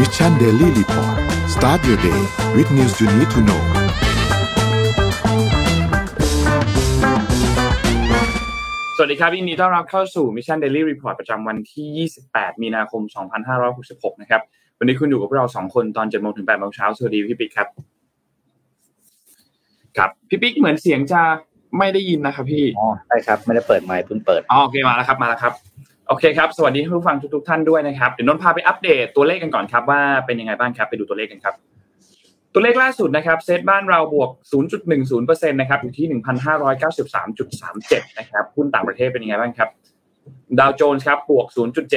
Mission Daily Report start your day with news you need to know สวัสดีครับยินดีต้อนรับเข้าสู่ Mission Daily Report ประจำวันที่ 28 มีนาคม 2566 นะครับ วันนี้คุณอยู่กับเรา 2 คนตอน7โมงถึง8โมงเช้า สวัสดีพี่ปิ๊กครับ ครับ พี่ปิ๊กเหมือนเสียงจะไม่ได้ยินนะครับพี่ อ๋อ ใช่ครับ ไม่ได้เปิดไมค์เพิ่งเปิด อ๋อ โอเค มาแล้วครับ มาแล้วครับ โอเคครับ สวัสดีผู้ฟังทุกๆท่านด้วยนะครับ เดี๋ยวนนท์พาไปอัปเดตตัวเลขกันก่อนครับว่าเป็นยังไงบ้างครับ ไปดูตัวเลขกันครับ ตัวเลขล่าสุดนะครับ เซตบ้านเราบวก 0.10%นะครับ อยู่ที่ 1,593.37 นะครับ หุ้นต่างประเทศเป็นยังไงบ้างครับ ดาวโจนส์ครับ บวก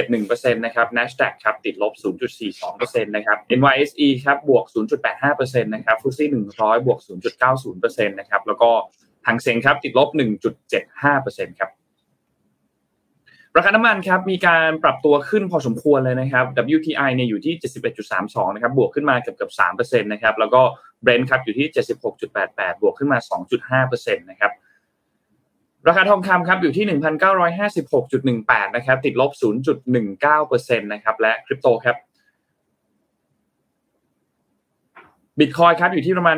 0.71%นะครับ NASDAQ ครับ ติดลบ 0.42%นะครับ NYSE ครับ บวก 0.85%นะครับฟุตซี่100 บวก 0.90%นะครับ แล้วก็หางเซ็งครับ ติดลบ 1.75%ครับ ราคาน้ำมันครับมีการปรับตัวขึ้นพอสมควรเลยนะครับ WTI เนี่ยอยู่ที่ 71.32 นะครับบวกขึ้นมาเกือบเกือบ3%นะครับแล้วก็ Brent ครับอยู่ที่ 76.88 บวกขึ้นมา 2.5%นะครับราคาทองคำครับอยู่ที่ 1,956.18 นะครับติดลบ 0.19%นะครับและคริปโตครับบิตคอยน์ครับอยู่ที่ประมาณ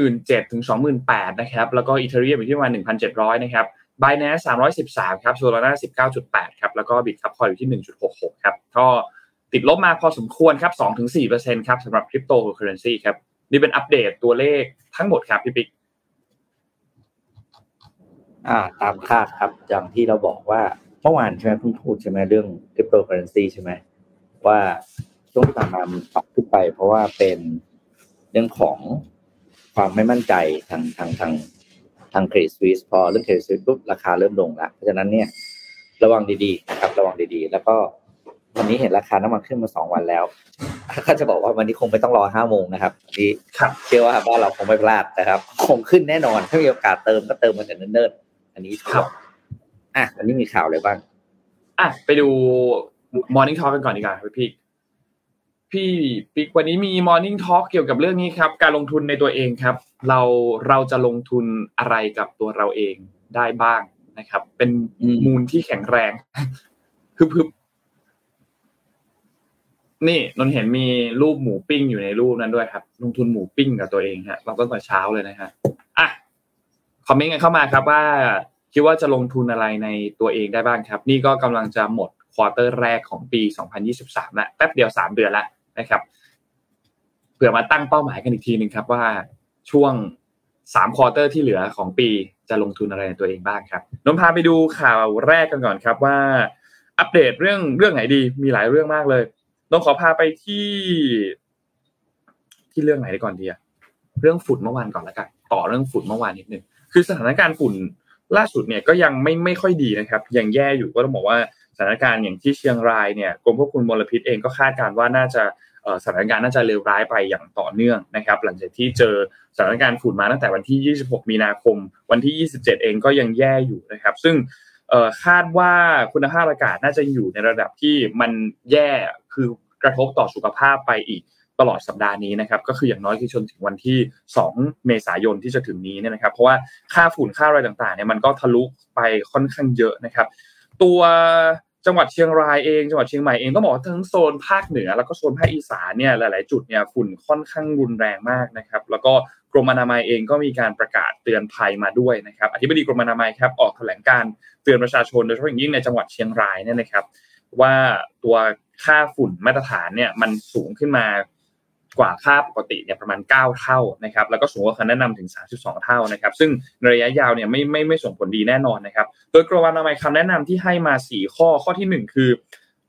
27,000ถึง28,000นะครับแล้วก็ Ethereum อยู่ที่ประมาณ1,700นะครับ b i n a n c e 313ครับ Solana 19.8ครับแล้วก็ Bitcoin อยอยู่ที่1.66ครับก็ติดลบมาพอสมควรครับ2-4%ครับสำหรับคริปโตเคอร์เรนซีครับนี่เป็นอัปเดตตัวเลขทั้งหมดครับพี่ปิ๊กอ่าตามคาดครับอย่างที่เราบอกว่าเมื่อวานใช่ไหมเพิ่งพูดใช่ไหมเรื่องคริปโตเคอร์เรนซีใช่ไหมว่าช่วงที่ผ่านมามันปรับขึ้นไป เพราะว่าเป็นเรื่องของความไม่มั่นใจทางทางทาง ทางเครดิตสวิสพอเรื่องเครดิตสวิสปุ๊บราคาเริ่มลงแล้วเพราะฉะนั้นเนี่ยระวังดีๆนะครับระวังดีๆ แล้วก็วันนี้เห็นราคาน้ำมันขึ้นมาสองวันแล้วก็จะบอกว่าวันนี้คงไม่ต้องรอห้าโมงนะครับวันนี้ครับเชื่อว่าบ้านเราคงไม่พลาดนะครับ คงขึ้นแน่นอน ถ้ามีโอกาสเติมก็เติมมันแต่เนิ่นๆอันนี้ชัวครับร์อะวันนี้มีข่าวอะไรบ้างอะไปดู Morning Talk กันก่อนดีกว่าครับพี่ พี่ปิ๊กวันนี้มี Morning Talk เกี่ยวกับเรื่องนี้ครับ การลงทุนในตัวเองครับ เราเราจะลงทุนอะไรกับตัวเราเองได้บ้างนะครับ เป็นอืมมูลที่แข็งแรงฮึบฮึบนี่นนท์เห็นมีรูปหมูปิ้งอยู่ในรูปนั้นด้วยครับ ลงทุนหมูปิ้งกับตัวเองฮะเราตั้งแต่เช้าเลยนะฮะอะคอมเมนต์กันเข้ามาครับว่า คิดว่าจะลงทุนอะไรในตัวเองได้บ้างครับ นี่ก็กำลังจะหมด quarter แรกของปี 2023 แล้วแป๊บเดียว 3 เดือนแล้ว นะครับเผื่อมาตั้งเป้าหมายกันอีกทีหนึ่งครับ ว่าช่วง3 quarter ที่เหลือของปีจะลงทุนอะไรในตัวเองบ้างครับนนพาไปดูข่าวแรกกันก่อนครับว่า อัปเดตเรื่องเรื่องไหนดี มีหลายเรื่องมากเลยนนขอพาไปที่ ที่เรื่องไหนดีก่อนดีอะเรื่องฝุ่นเมื่อวานก่อนแล้วกันต่อเรื่องฝุ่นเมื่อวานนิดนึงคือสถานการณ์ฝุ่นล่าสุดเนี่ยก็ยังไม่ไม่ค่อยดีนะครับ ยังแย่อยู่ก็ต้องบอกว่าสถานการณ์อย่างที่เชียงรายเนี่ยกรมควบคุมมลพิษเองก็คาดการณ์ว่าน่าจะ สถานการณ์น่าจะเลวร้ายไปอย่างต่อเนื่องนะครับ หลังจากที่เจอสถานการณ์ฝุ่นมาตั้งแต่วันที่ 26 มีนาคม วันที่ 27 เองก็ยังแย่อยู่นะครับ ซึ่งคาดว่าคุณภาพอากาศน่าจะอยู่ในระดับที่มันแย่คือกระทบต่อสุขภาพไปอีกตลอดสัปดาห์นี้นะครับก็คืออย่างน้อยคือจนถึงวันที่ 2 เมษายนที่จะถึงนี้เนี่ยนะครับเพราะว่าค่าฝุ่นค่าอะไรต่างๆเนี่ยมันก็ทะลุไปค่อนข้างเยอะนะครับ ตัว จังหวัดเชียงรายเองจังหวัดเชียงใหม่เองต้องบอกว่าทั้งโซนภาคเหนือ แล้วก็โซนภาคอีสานเนี่ยหลาย ๆ จุดเนี่ยฝุ่นค่อนข้างรุนแรงมากนะครับ แล้วก็กรมอนามัยเองก็มีการประกาศเตือนภัยมาด้วยนะครับอธิบดีกรมอนามัยครับออกแถลงการเตือนประชาชนโดยเฉพาะอย่างยิ่งในจังหวัดเชียงรายเนี่ยนะครับ ว่าตัวค่าฝุ่นมาตรฐานเนี่ยมันสูงขึ้นมา กว่าค่าปกติเนี่ยประมาณ 9 เท่านะครับแล้วก็สูงกว่าคำแนะนำถึง 32 เท่านะครับซึ่งในระยะยาวเนี่ยไม่ไม่ไม่ส่งผลดีแน่นอนนะครับโดยกรมอนามัยคำแนะนำที่ให้มา 4 ข้อข้อทีหนึ่1 คือ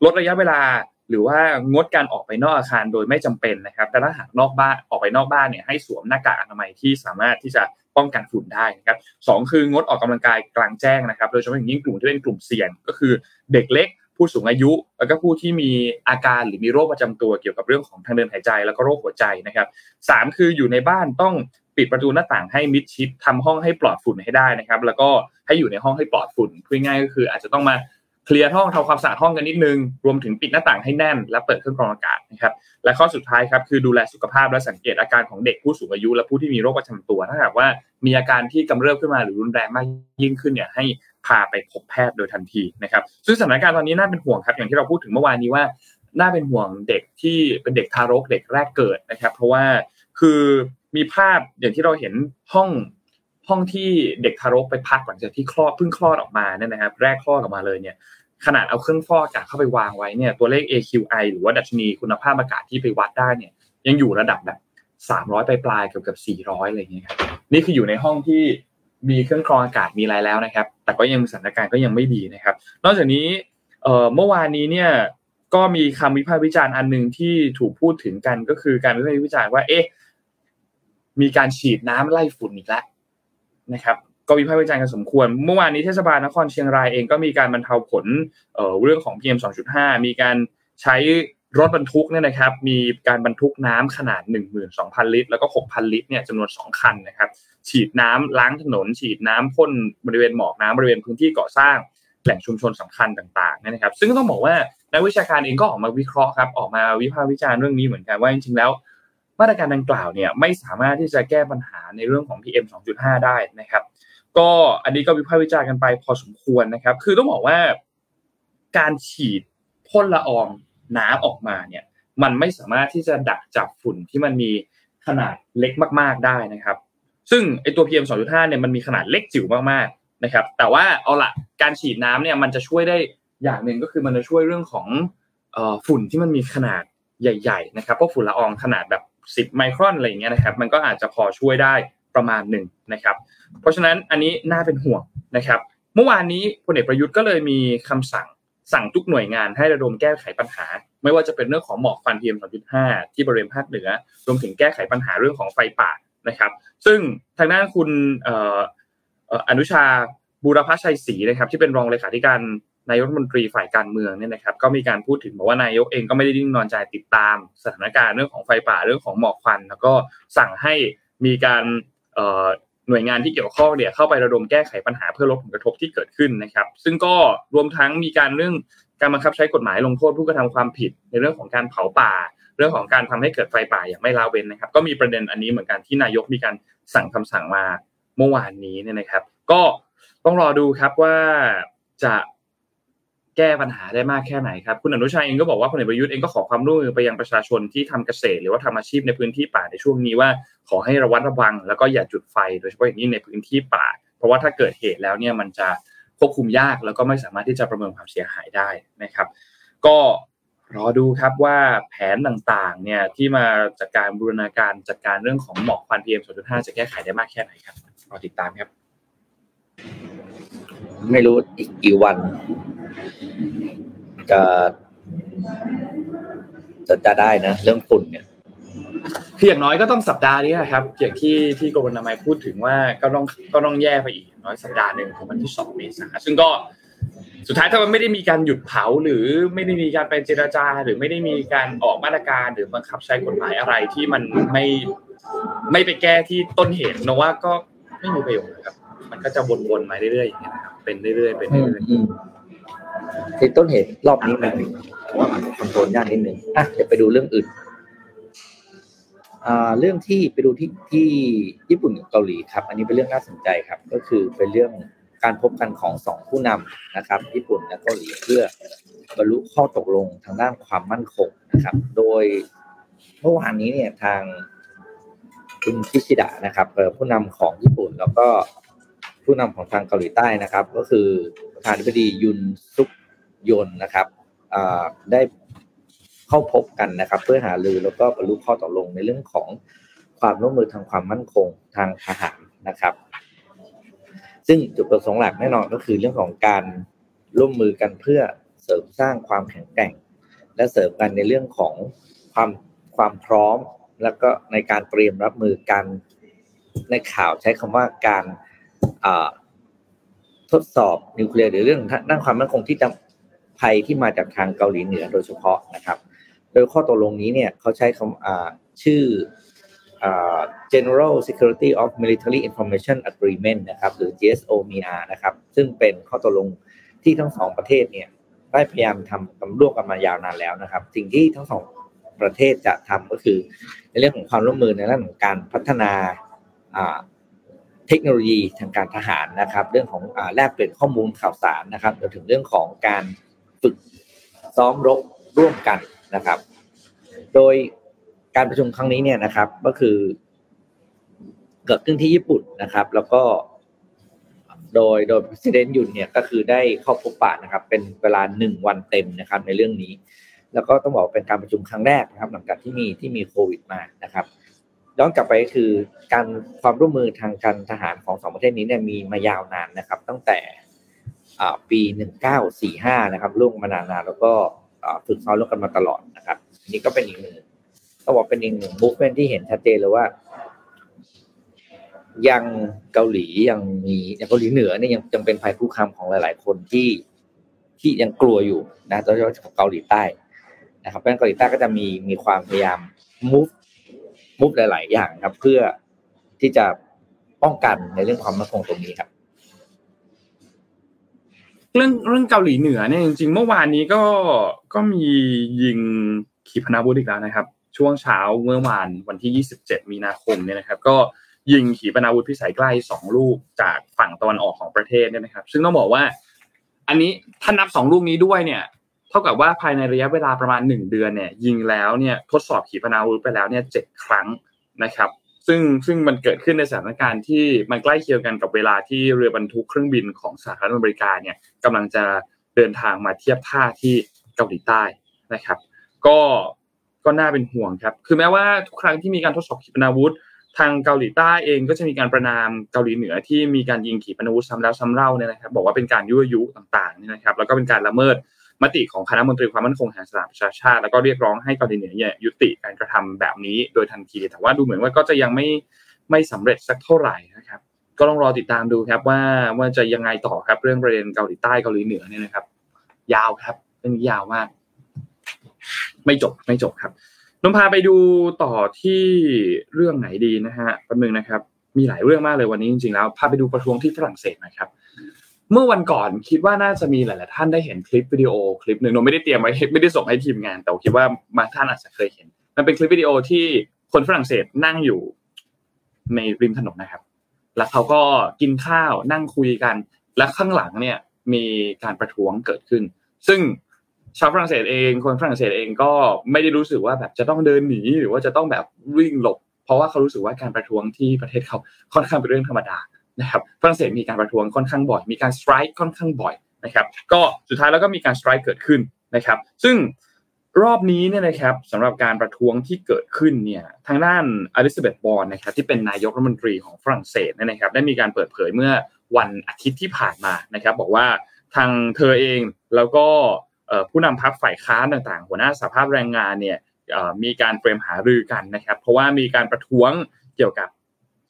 ลดระยะเวลาหรือว่างดการออกไปนอกอาคารโดยไม่จำเป็นนะครับแต่ถ้าหากนอกบ้านออกไปนอกบ้านเนี่ยให้สวมหน้ากากอนามัยที่สามารถที่จะป้องกันฝุ่นได้นะครับสองคืองดออกกำลังกายกลางแจ้งนะครับ โดยเฉพาะอย่างยิ่งกลุ่มที่เป็นกลุ่มเสี่ยงก็คือเด็กเล็ก ผู้สูงอายุ แล้วก็ผู้ที่มีอาการหรือมีโรคประจำตัวเกี่ยวกับเรื่องของทางเดินหายใจ แล้วก็โรคหัวใจนะครับสามคืออยู่ในบ้านต้องปิดประตูหน้าต่างให้มิดชิดทำห้องให้ปลอดฝุ่นให้ได้นะครับ แล้วก็ให้อยู่ในห้องให้ปลอดฝุ่นพูดง่ายก็คืออาจจะต้องมา เคลียร์ห้องทำความสะอาดห้องกันนิดนึง รวมถึงปิดหน้าต่างให้แน่น และเปิดเครื่องกรองอากาศนะครับและข้อสุดท้ายครับคือดูแลสุขภาพและสังเกตอาการของเด็กผู้สูงอายุ และผู้ที่มีโรคประจำตัวถ้าหากว่ามีอาการที่กำเริบขึ้นมาหรือรุนแรงมากยิ่งขึ้นเนี่ยให้พาไปพบแพทย์โดยทันทีนะครับซึ่งสถานการณ์ตอนนี้น่าเป็นห่วงครับอย่างที่เราพูดถึงเมื่อวานนี้ว่าน่าเป็นห่วงเด็กที่เป็นเด็กทารกเด็กแรกเกิดนะครับ เพราะว่าคือมีภาพอย่างที่เราเห็นห้อง ห้องที่เด็กทารกไปพักหลังจากที่คลอดเพิ่งคลอดออกมาเนี่ยนะครับ แรกคลอดออกมาเลยเนี่ย ขนาดเอาเครื่องฟอกอากาศเข้าไปวางไว้เนี่ยตัวเลข AQI หรือว่าดัชนีคุณภาพอากาศที่ไปวัดได้เนี่ย ยังอยู่ระดับแบบสามร้อยปลายๆเกือบเกับสี่ร้อยอะไรอย่างเงี้ยครับนี่คืออยู่ในห้องที่มีเครื่องกรองอากาศมีอะไรแล้วนะครับ แต่ก็ยังสถานการณ์ก็ยังไม่ดีนะครับ นอกจากนี้เมื่อวานนี้เนี่ยก็มีคำวิพากษ์วิจารณ์อันหนึ่งที่ถูกพูดถึงกันก็คือการวิพากษ์วิจารณ์ว่าเอ๊ะมีการฉีดน้ำไล่ฝุ่นอีกแล้ว นะครับก็วิพากษ์วิจารณ์กันสมควร เมื่อวานนี้เทศบาลนครเชียงรายเองก็มีการบรรเทาผลเอ่อเรื่องของ PM 2.5 มีการใช้รถบรรทุกเนี่ยนะครับมีการบรรทุกน้ำขนาด 12,000 ลิตร แล้วก็ 6,000 ลิตรเนี่ยจำนวน 2 คันนะครับฉีดน้ำล้างถนน ฉีดน้ำพ่นบริเวณหมอกน้ำบริเวณพื้นที่ก่อสร้างแหล่งชุมชนสำคัญต่างๆนะครับซึ่งต้องบอกว่านักวิชาการเองก็ออกมาวิเคราะห์ครับออกมาวิพากษ์วิจารณ์เรื่องนี้เหมือนกันว่าจริงๆแล้ว มาตรการดังกล่าวเนี่ยไม่สามารถที่จะแก้ปัญหาในเรื่องของ PM 2.5 ได้นะครับ ก็อันนี้ก็วิพากษ์วิจารณ์กันไปพอสมควรนะครับ คือต้องบอกว่าการฉีดพ่นละอองน้ำออกมาเนี่ย มันไม่สามารถที่จะดักจับฝุ่นที่มันมีขนาดเล็กมากๆได้นะครับ ซึ่งไอตัว PM 2.5เนี่ยมันมีขนาดเล็กจิ๋วมากๆนะครับ แต่ว่าเอาละการฉีดน้ำเนี่ยมันจะช่วยได้อย่างหนึ่งก็คือมันจะช่วยเรื่องของฝุ่นที่มันมีขนาดใหญ่ ๆ นะครับเพราะฝุ่นละอองขนาดแบบ 10 ไมครอนอะไรอย่างเงี้ยนะครับ มันก็อาจจะพอช่วยได้ประมาณหนึ่งนะครับ เพราะฉะนั้นอันนี้น่าเป็นห่วงนะครับ เมื่อวานนี้พลเอกประยุทธ์ก็เลยมีคำสั่งสั่งทุกหน่วยงานให้ระดมแก้ไขปัญหา ไม่ว่าจะเป็นเรื่องของหมอกควัน PM 2.5 ที่บริเวณภาคเหนือ รวมถึงแก้ไขปัญหาเรื่องของไฟป่านะครับ ซึ่งทางด้านคุณออออนุชาบูรพชัยศรีนะครับ ที่เป็นรองเลขาธิการ นายกรัฐมนตรีฝ่ายการเมืองเนี่ยนะครับ ก็มีการพูดถึงบอกว่านายกเองก็ไม่ได้นิ่งนอนใจติดตาม สถานการณ์เรื่องของไฟป่าเรื่องของหมอกควัน แล้วก็สั่งให้มีการหน่วยงานที่เกี่ยวข้องเนี่ยเข้าไประดมแก้ไขปัญหาเพื่อลดผลกระทบที่เกิดขึ้นนะครับ ซึ่งก็รวมทั้งมีการเรื่องการบังคับใช้กฎหมายลงโทษผู้กระทำความผิด ในเรื่องของการเผาป่า เรื่องของการทำให้เกิดไฟป่าอย่างไม่ละเว้นนะครับ ก็มีประเด็นอันนี้เหมือนกันที่นายกมีการสั่งคำสั่งมาเมื่อวานนี้เนี่ยนะครับ ก็ต้องรอดูครับว่าจะ แก้ปัญหาได้มากแค่ไหนครับคุณอนุชาเองก็บอกว่าพลเอกประยุทธ์เองก็ขอความร่วมมือไปยังประชาชนที่ทำเกษตร หรือว่าทำอาชีพในพื้นที่ป่าในช่วงนี้ว่า ขอให้ระวัดระวัง แล้วก็อย่าจุดไฟโดยเฉพาะอย่างยิ่งในพื้นที่ป่า เพราะว่าถ้าเกิดเหตุแล้วเนี่ยมันจะควบคุมยากแล้วก็ไม่สามารถที่จะประเมินความเสียหายได้นะครับ ก็รอดูครับว่าแผนต่างๆเนี่ยที่มาจัดการบูรณาการจัดการเรื่องของหมอกควัน PM 2.5 จะแก้ไขได้มากแค่ไหนครับรอติดตามครับ ไม่รู้อีกกี่วัน จะจะจะได้นะ เรื่องฝุ่นเนี่ยคืออย่างน้อยก็ต้องสัปดาห์นี้ครับอย่างที่ที่กรมอนามัยพูดถึงว่าก็ต้องก็ต้องแย่ไปอีกน้อยสัปดาห์หนึ่งถึงวันที่สองเมษาซึ่งก็สุดท้ายถ้ามันไม่ได้มีการหยุดเผาหรือไม่ได้มีการไปเจรจา หรือไม่ได้มีการออกมาตรการหรือบังคับใช้กฎหมายอะไรที่มันไม่ไม่ไปแก้ที่ต้นเหตุนะว่าก็ไม่มีประโยชน์ครับ มันก็จะวนๆมาเรื่อยๆอย่างเงี้ยนะครับเป็นเรื่อยๆเป็นอืมเรื่อยอืมที่ต้นเหตุรอบนี้มันว่ามันคอนโทรลยากนิดนึงอะเดี๋ยวไปดูเรื่องอื่นอ่าเรื่องที่ไปดูที่ที่ญี่ปุ่นกับเกาหลีครับ อันนี้เป็นเรื่องน่าสนใจครับ ก็คือเป็นเรื่องการพบกันของสองผู้นำนะครับ ญี่ปุ่นและเกาหลีเพื่อบรรลุข้อตกลงทางด้านความมั่นคงนะครับ โดยเมื่อวานนี้เนี่ยทางคุณคิชิดะนะครับเอ่อผู้นำของญี่ปุ่นแล้วก็ ผู้นำของทางเกาหลีใต้นะครับ ก็คือประธานาธิบดียุนซุกยนนะครับได้เข้าพบกันนะครับ เพื่อหารือแล้วก็บรรลุข้อตกลงในเรื่องของความร่วมมือทางความมั่นคงทางทหารนะครับ ซึ่งจุดประสงค์หลักแน่นอนก็คือเรื่องของการร่วมมือกันเพื่อเสริมสร้างความแข็งแกร่ง และเสริมกันในเรื่องของความความพร้อม แล้วก็ในการเตรียมรับมือการในข่าวใช้คำว่าการ ทดสอบนิวเคลียร์หรือเรื่องด้านความมั่นคงที่จะภัยที่มาจากทางเกาหลีเหนือโดยเฉพาะนะครับ โดยข้อตกลงนี้เนี่ยเขาใช้คำชื่ออ General Security of Military Information Agreement นะครับหรือ GSOMIA นะครับซึ่งเป็นข้อตกลงที่ทั้งสองประเทศเนี่ยได้พยายามทำกันร่วมกันมายาวนานแล้วนะครับ สิ่งที่ทั้งสองประเทศจะทำก็คือ ในเรื่องของความร่วมมือในเรื่องของการพัฒนา เทคโนโลยีทางการทหารนะครับ เรื่องของอแลกเปลี่ยนข้อมูลข่าวสารนะครับรวมถึงเรื่องของการฝึกซ้อมรบร่วมกันนะครับ โดยการประชุมครั้งนี้เนี่ยนะครับ ก็คือเกิดขึ้นที่ญี่ปุ่นนะครับ แล้วก็โดยโดยประธานยุนเนี่ยก็คือได้เข้าพบปะนะครับ เป็นเวลาหนึ่งวันเต็มนะครับ ในเรื่องนี้ แล้วก็ต้องบอกเป็นการประชุมครั้งแรกนะครับ หลังจากที่มีที่มีโควิดมานะครับ ย้อนกลับไปคือการความร่วมมือทางการทหารของสองประเทศนี้เนี่ยมีมายาวนานนะครับ ตั้งแต่ปีหนึ่งเก้าสี่ห้านะครับร่วมมานานๆแล้วก็ฝึกซ้อมร่วมกันมาตลอดนะครับ นี่ก็เป็นอีกหนึ่งต้องบอกเป็นอีกหนึ่งมูฟเมนที่เห็นชัดเจนเลยว่า ยังเกาหลียังมีอย่างเกาหลีเหนือเนี่ยยังยังเป็นภัยคุกคามของหลาย ๆ คนที่ที่ยังกลัวอยู่นะโดยเฉพาะเกาหลีใต้นะครับเพราะเกาหลีใต้ก็จะมีมีความพยายาม move มุฟหลาย ๆ อย่างครับ เพื่อที่จะป้องกันในเรื่องความมั่นคงตรงนี้ครับ เรื่องเรื่องเกาหลีเหนือเนี่ยจริง ๆ เมื่อวานนี้ก็ก็มียิงขีปนาวุธอีกแล้วนะครับ ช่วงเช้าเมื่อวานวันที่ 27 มีนาคมเนี่ยนะครับ ก็ยิงขีปนาวุธพิสัยใกล้สองลูกจากฝั่งตะวันออกของประเทศเนี่ยนะครับ ซึ่งต้องบอกว่า อันนี้ถ้านับสองลูกนี้ด้วยเนี่ย เท่ากับว่าภายในระยะเวลาประมาณ 1 เดือนเนี่ยยิงแล้วเนี่ยทดสอบขีปนาวุธไปแล้วเนี่ยเจ็ดครั้งนะครับ ซึ่งซึ่งมันเกิดขึ้นในสถานการณ์ที่มันใกล้เคียงกันกับเวลาที่เรือบรรทุกเครื่องบินของสหรัฐอเมริกาเนี่ยกำลังจะเดินทางมาเทียบท่าที่เกาหลีใต้นะครับ ก็ก็น่าเป็นห่วงครับ คือแม้ว่าทุกครั้งที่มีการทดสอบขีปนาวุธ ทางเกาหลีใต้เองก็จะมีการประนามเกาหลีเหนือที่มีการยิงขีปนาวุธซ้ำแล้วซ้ำเล่าเนี่ยนะครับ บอกว่าเป็นการยั่วยุต่างๆนี่นะครับ แล้วก็เป็นการละเมิด มติของคณะมนตรีความมั่นคงแห่งสหประชาชาติ แล้วก็เรียกร้องให้เกาหลีเหนือยุติการกระทำแบบนี้โดยทันที แต่ว่าดูเหมือนว่าก็จะยังไม่ไม่สำเร็จสักเท่าไหร่นะครับ ก็ต้องรอติดตามดูครับว่าว่าจะยังไงต่อครับเรื่องประเด็นเกาหลีใต้เกาหลีเหนือเนี่ยนะครับ ยาวครับเป็นยาวมาก ไม่จบไม่จบครับนมพาไปดูต่อที่เรื่องไหนดีนะฮะแป๊บนึงนะครับ มีหลายเรื่องมากเลยวันนี้จริงๆแล้วพาไปดูประท้วงที่ฝรั่งเศสนะครับ เมื่อวันก่อนคิดว่าน่าจะมีหลาย ๆ ท่านได้เห็นคลิปวิดีโอคลิปหนึ่งโนไม่ได้เตรียมไว้ไม่ได้ส่งให้ทีมงาน แต่คิดว่าบางท่านอาจจะเคยเห็น มันเป็นคลิปวิดีโอที่คนฝรั่งเศสนั่งอยู่ในริมถนนนะครับ แล้วเขาก็กินข้าวนั่งคุยกัน และข้างหลังเนี่ยมีการประท้วงเกิดขึ้น ซึ่งชาวฝรั่งเศสเอง คนฝรั่งเศสเองก็ไม่ได้รู้สึกว่าแบบจะต้องเดินหนีหรือว่าจะต้องแบบวิ่งหลบ เพราะว่าเขารู้สึกว่าการประท้วงที่ประเทศเขาค่อนข้างเป็นเรื่องธรรมดา นะครับฝรั่งเศสมีการประท้วงค่อนข้างบ่อย มีการสไตร์ค่อนข้างบ่อยนะครับก็สุดท้ายแล้วก็มีการสไตร์เกิดขึ้นนะครับ ซึ่งรอบนี้เนี่ยนะครับสำหรับการประท้วงที่เกิดขึ้นเนี่ยทางด้านอลิซาเบธบอร์นนะครับที่เป็นนายกรัฐมนตรีของฝรั่งเศสนะครับ ได้มีการเปิดเผยเมื่อวันอาทิตย์ที่ผ่านมานะครับ บอกว่าทางเธอเองแล้วก็ผู้นำพรรคฝ่ายค้านต่างๆ หัวหน้าสภาพแรงงานเนี่ยมีการเตรียมหารือกันนะครับ เพราะว่ามีการประท้วงเกี่ยวกับ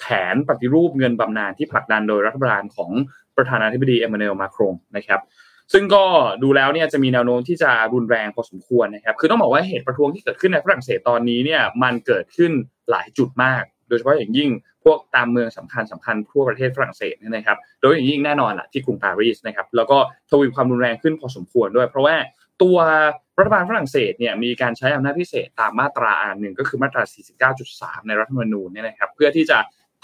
แผนปฏิรูปเงินบำนาญที่ผลักดันโดยรัฐบาลของประธานาธิบดีเอมมานูเอลมาครงนะครับ ซึ่งก็ดูแล้วเนี่ยจะมีแนวโน้มที่จะรุนแรงพอสมควรนะครับ คือต้องบอกว่าเหตุประท้วงที่เกิดขึ้นในฝรั่งเศสตอนนี้เนี่ยมันเกิดขึ้นหลายจุดมาก โดยเฉพาะอย่างยิ่งพวกตามเมืองสำคัญสำคัญทั่วประเทศฝรั่งเศสนะครับ โดยอย่างยิ่งแน่นอนล่ะที่กรุงปารีสนะครับ แล้วก็ทวีความรุนแรงขึ้นพอสมควรด้วย เพราะว่าตัวรัฐบาลฝรั่งเศสเนี่ยมีการใช้อำนาจพิเศษตามมาตราอันหนึ่งก็คือมาตรา 49.3 ในรัฐธรรมนูญเนี่ยนะครับเพื่อที่จะ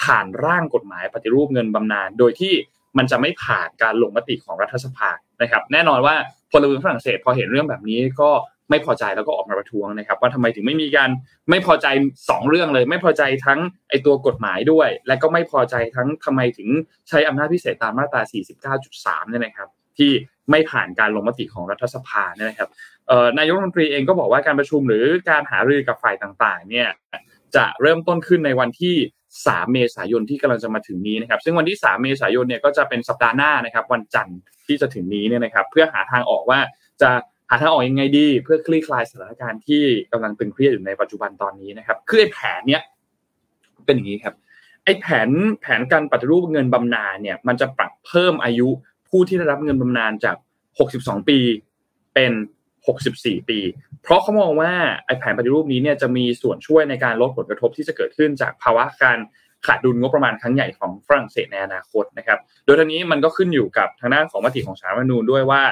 ผ่านร่างกฎหมายปฏิรูปเงินบำนาญโดยที่มันจะไม่ผ่านการลงมติของรัฐสภานะครับ แน่นอนว่าพลเมืองฝรั่งเศสพอเห็นเรื่องแบบนี้ก็ไม่พอใจแล้วก็ออกมาประท้วงนะครับ ว่าทำไมถึงไม่มีการไม่พอใจ 2 เรื่องเลย ไม่พอใจทั้งไอตัวกฎหมายด้วย และก็ไม่พอใจทั้งทำไมถึงใช้อำนาจพิเศษตามมาตรา 49.3เนี่ยนะครับ ที่ไม่ผ่านการลงมติของรัฐสภาเนี่ยนะครับนายกรัฐมนตรีเองก็บอกว่าการประชุมหรือการหารือกับฝ่ายต่างๆ เนี่ยจะเริ่มต้นขึ้นในวันที่ 3 เมษายนที่กำลังจะมาถึงนี้นะครับ ซึ่งวันที่ 3 เมษายนเนี่ยก็จะเป็นสัปดาห์หน้านะครับ วันจันทร์ที่จะถึงนี้เนี่ยนะครับ เพื่อหาทางออกว่าจะหาทางออกยังไงดี เพื่อคลี่คลายสถานการณ์ที่กำลังตึงเครียดอยู่ในปัจจุบันตอนนี้นะครับคือไอ้แผนเนี้ยเป็นอย่างนี้ครับไอ้แผนแผนการปฏิรูปเงินบำนาญเนี่ยมันจะปรับเพิ่มอายุผู้ที่ได้รับเงินบำนาญจาก 62 ปี เป็น 64 ปี เพราะเขามองว่าไอ้แผนปฏิรูปนี้เนี่ยจะมีส่วนช่วยในการลดผลกระทบที่จะเกิดขึ้นจากภาวะการขาดดุลงบประมาณครั้งใหญ่ของฝรั่งเศสในอนาคตนะครับ โดยทั้งนี้มันก็ขึ้นอยู่กับทางด้านของมติของสารรัฐมนูญด้วยว่า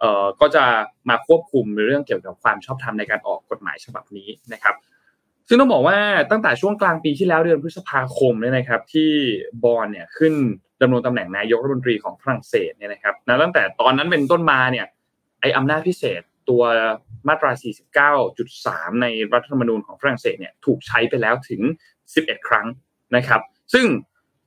เอ่อก็จะมาควบคุมในเรื่องเกี่ยวกับความชอบธรรมในการออกกฎหมายฉบับนี้นะครับ ซึ่งต้องบอกว่าตั้งแต่ช่วงกลางปีที่แล้วเดือนพฤษภาคมเนี่ยนะครับ ที่บอลเนี่ยขึ้นดำรงตำแหน่งนายกรัฐมนตรีของฝรั่งเศสเนี่ยนะครับนะตั้งแต่ตอนนั้นเป็นต้นมาเนี่ยไออำนาจพิเศษ ตัวมาตรา 49.3 ในรัฐธรรมนูญของฝรั่งเศสเนี่ยถูกใช้ไปแล้วถึง 11 ครั้งนะครับ ซึ่ง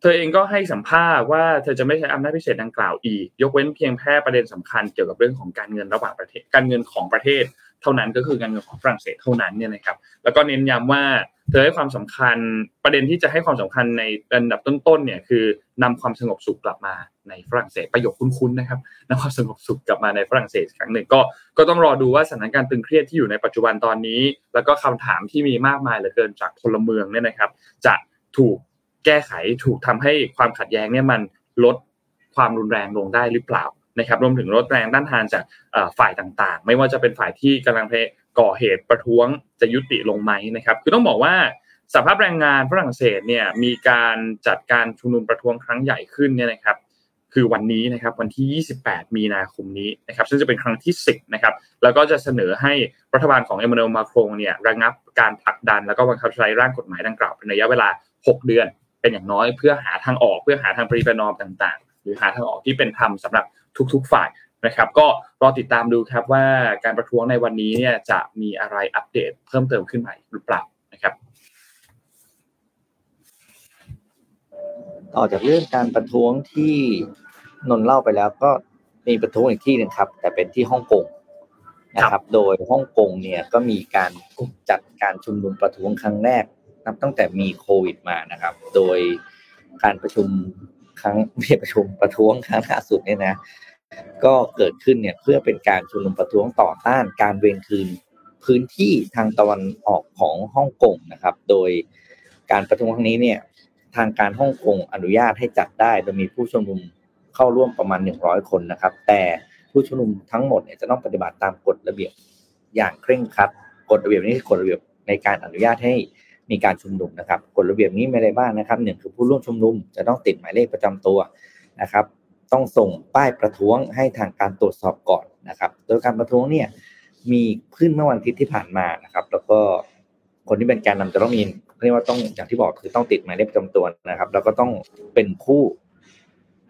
เธอเองก็ให้สัมภาษณ์ว่าเธอจะไม่ใช้อำนาจพิเศษดังกล่าวอีก ยกเว้นเพียงแค่ประเด็นสำคัญเกี่ยวกับเรื่องของการเงินระหว่างประเทศการเงินของประเทศ เท่านั้นก็คือการเงินของฝรั่งเศสเท่านั้นเนี่ยนะครับ แล้วก็เน้นย้ำว่าเธอให้ความสำคัญประเด็นที่จะให้ความสำคัญในระดับต้นๆเนี่ยคือนำความสงบสุขกลับมา ในฝรั่งเศสประโยคคุ้นๆนะครับนความสงบสุขกลับมาในฝรั่งเศสครั้งหนึ่งก็ก็ต้องรอดูว่าสถานการณ์ตึงเครียดที่อยู่ในปัจจุบันตอนนี้ แล้วก็คำถามที่มีมากมายเหลือเกินจากพลเมืองเนี่ยนะครับ จะถูกแก้ไขถูกทำให้ความขัดแย้งเนี่ยมันลดความรุนแรงลงได้หรือเปล่านะครับรวมถึงลดแรงด้านทานจากฝ่ายต่างๆ ไม่ว่าจะเป็นฝ่ายที่กำลังก่อเหตุประท้วงจะยุติลงไหมนะครับคือต้องบอกว่าสภาพแรงงานฝรั่งเศสเนี่ยมีการจัดการชุมนุมประท้วงครั้งใหญ่ขึ้นเนี่ยนะครับ คือวันนี้นะครับวันที่ 28 มีนาคมนี้นะครับซึ่งจะเป็นครั้งที่ 10นะครับแล้วก็จะเสนอให้รัฐบาลของเอมมานูเอลมาโครงเนี่ยระงับการผลักดัน แล้วก็บังคับใช้ร่างกฎหมายดังกล่าวเป็นระยะเวลา 6 เดือน เป็นอย่างน้อยเพื่อหาทางออกเพื่อหาทางปริประนอมต่างๆ หรือหาทางออกที่เป็นธรรมสำหรับทุกๆฝ่ายนะครับก็รอติดตามดูครับว่าการประท้วงในวันนี้เนี่ยจะมีอะไรอัปเดตเพิ่มเติมขึ้นใหม่หรือเปล่านะครับต่อจากเรื่องการประท้วงที่ นนเล่าไปแล้วก็มีประท้วงอีกที่หนึ่งครับ แต่เป็นที่ฮ่องกงนะครับ โดยฮ่องกงเนี่ยก็มีการจัดการชุมนุมประท้วงครั้งแรก นับตั้งแต่มีโควิดมานะครับ โดยการประชุมครั้งไม่ประชุมประท้วงครั้งล่าสุดเนี่ยนะ ก็เกิดขึ้นเนี่ยเพื่อเป็นการชุมนุมประท้วงต่อต้านการเวรคืนพื้นที่ทางตะวันออกของฮ่องกงนะครับ โดยการประท้วงครั้งนี้เนี่ยทางการฮ่องกงอนุญาตให้จัดได้โดยมีผู้ชุมนุม เข้าร่วมประมาณ 100 คนนะครับ แต่ผู้ชุมนุมทั้งหมดเนี่ยจะต้องปฏิบัติตามกฎระเบียบอย่างเคร่งครัดกฎระเบียบนี้คือกฎระเบียบในการอนุญาตให้มีการชุมนุมนะครับกฎระเบียบนี้ไม่ได้บ้างนะครับหนึ่งคือผู้ร่วมชุมนุมจะต้องติดหมายเลขประจำตัวนะครับ ต้องส่งป้ายประท้วงให้ทางการตรวจสอบก่อนนะครับ โดยการประท้วงเนี่ยมีขึ้นเมื่อวันอาทิตย์ที่ผ่านมานะครับ แล้วก็คนที่เป็นแกนนาจะต้องมีเรียกว่าต้องอย่างที่บอกคือต้องติดหมายเลขประจำตัวนะครับ แล้วก็ต้องเป็นผู้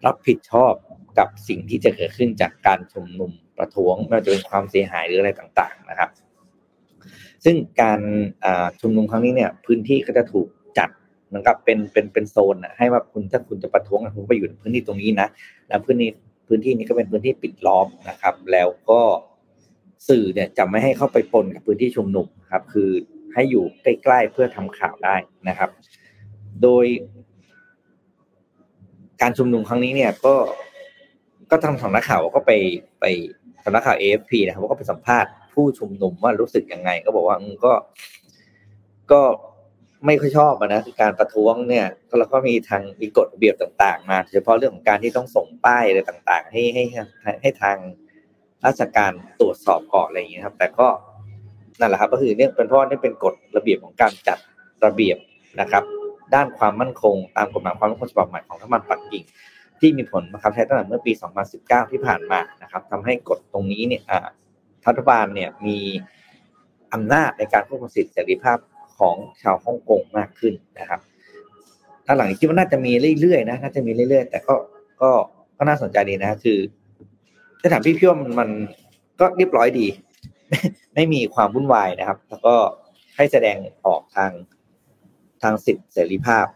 รับผิดชอบกับสิ่งที่จะเกิดขึ้นจากการชุมนุมประท้วงไม่ว่าจะเป็นความเสียหายหรืออะไรต่างๆนะครับ ซึ่งการชุมนุมครั้งนี้เนี่ย พื้นที่ก็จะถูกจัดเหมือนกับเป็นเป็นเป็นโซนนะให้ว่าคุณถ้าคุณจะประท้วงคุณไปอยู่ในพื้นที่ตรงนี้นะแล้วพื้นที่พื้นที่นี้ก็เป็นพื้นที่ปิดล้อมนะครับ แล้วก็สื่อเนี่ยจะไม่ให้เข้าไปปนกับพื้นที่ชุมนุมครับ คือให้อยู่ใกล้ๆเพื่อทำข่าวได้นะครับ โดย การชุมนุมครั้งนี้เนี่ยก็ก็ทางสำนักข่าวก็ไปไปสำนักข่าวเอฟพีนะครับก็ไปสัมภาษณ์ผู้ชุมนุมว่ารู้สึกยังไง ก็บอกว่าก็ ก็ไม่ค่อยชอบนะคือการประท้วงเนี่ยแล้วก็มีทางมีกฎระเบียบต่างๆ มาโดยเฉพาะเรื่องของการที่ต้องส่งป้ายอะไรต่าง ๆ ให้ให้ให้ทางราชการตรวจสอบก่อนอะไรอย่างเงี้ยครับ แต่ก็นั่นแหละครับ ก็คือเรื่องเป็นเพราะนี่เป็นกฎระเบียบของการจัดระเบียบนะครับ ด้านความมั่นคง ตามกฎหมายความมั่นคงฉบับใหม่ของรัฐบาลปักกิ่ง ที่มีผลบังคับใช้ตั้งแต่เมื่อปี 2019 ที่ผ่านมานะครับทำให้กฎตรงนี้เนี่ยรัฐบาลเนี่ยมีอำนาจในการควบคุมสิทธิเสรีภาพของชาวฮ่องกงมากขึ้นนะครับถ้าหลังคิดว่าน่าจะมีเรื่อยๆนะน่าจะมีเรื่อยๆ แต่ก็ก็ก็น่าสนใจดีนะ คือถ้าถามพี่พี่ว่ามันมันก็เรียบร้อยดี ไม่มีความวุ่นวายนะครับ แล้วก็ให้แสดงออกทาง ทางสิทธิเสรีภาพ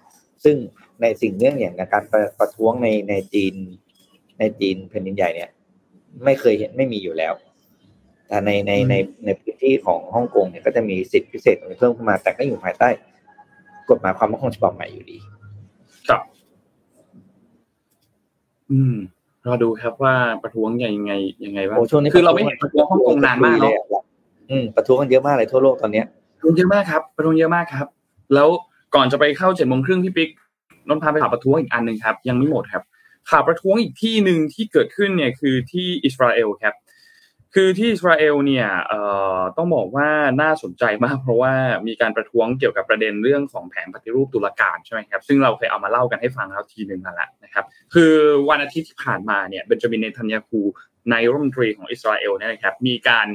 ซึ่งในสิ่งเรื่องอย่างการประประท้วงในในจีน ในจีนแผ่นดินใหญ่เนี่ย ไม่เคยเห็นไม่มีอยู่แล้ว แต่ในในในในพื้นที่ของฮ่องกงเนี่ยก็จะมีสิทธิพิเศษตรงนี้เพิ่มขึ้นมา แต่ก็อยู่ภายใต้ กฎหมายความมั่นคงฉบับใหม่อยู่ดี ครับ อืมรอดูครับว่าประท้วงยังไงยังไงบ้างช่วงนี้คือเราไม่เห็นประท้วงฮ่องกงนานมากเนาะอืมประท้วงกันเยอะมากเลยทั่วโลกตอนเนี้ยประท้วงเยอะมากครับ ประท้วงเยอะมากครับ แล้ว ก่อนจะไปเข้าเจ็ดโมงครึ่งพี่ปิ๊กนนพาไปข่าวประท้วงอีกอันหนึ่งครับ ยังไม่หมดครับข่าวประท้วงอีกที่หนึ่งที่เกิดขึ้นเนี่ยคือที่อิสราเอลครับ คือที่อิสราเอลเนี่ยต้องบอกว่าน่าสนใจมาก เพราะว่ามีการประท้วงเกี่ยวกับประเด็นเรื่องของแผนปฏิรูปตุลาการใช่ไหมครับซึ่งเราเคยเอามาเล่ากันให้ฟังแล้วทีหนึ่งนั่นแหละนะครับ คือวันอาทิตย์ที่ผ่านมาเนี่ยเบนจามินเนทันยาคูนายรัฐมนตรีของอิสราเอลเนี่ยนะครับมีการ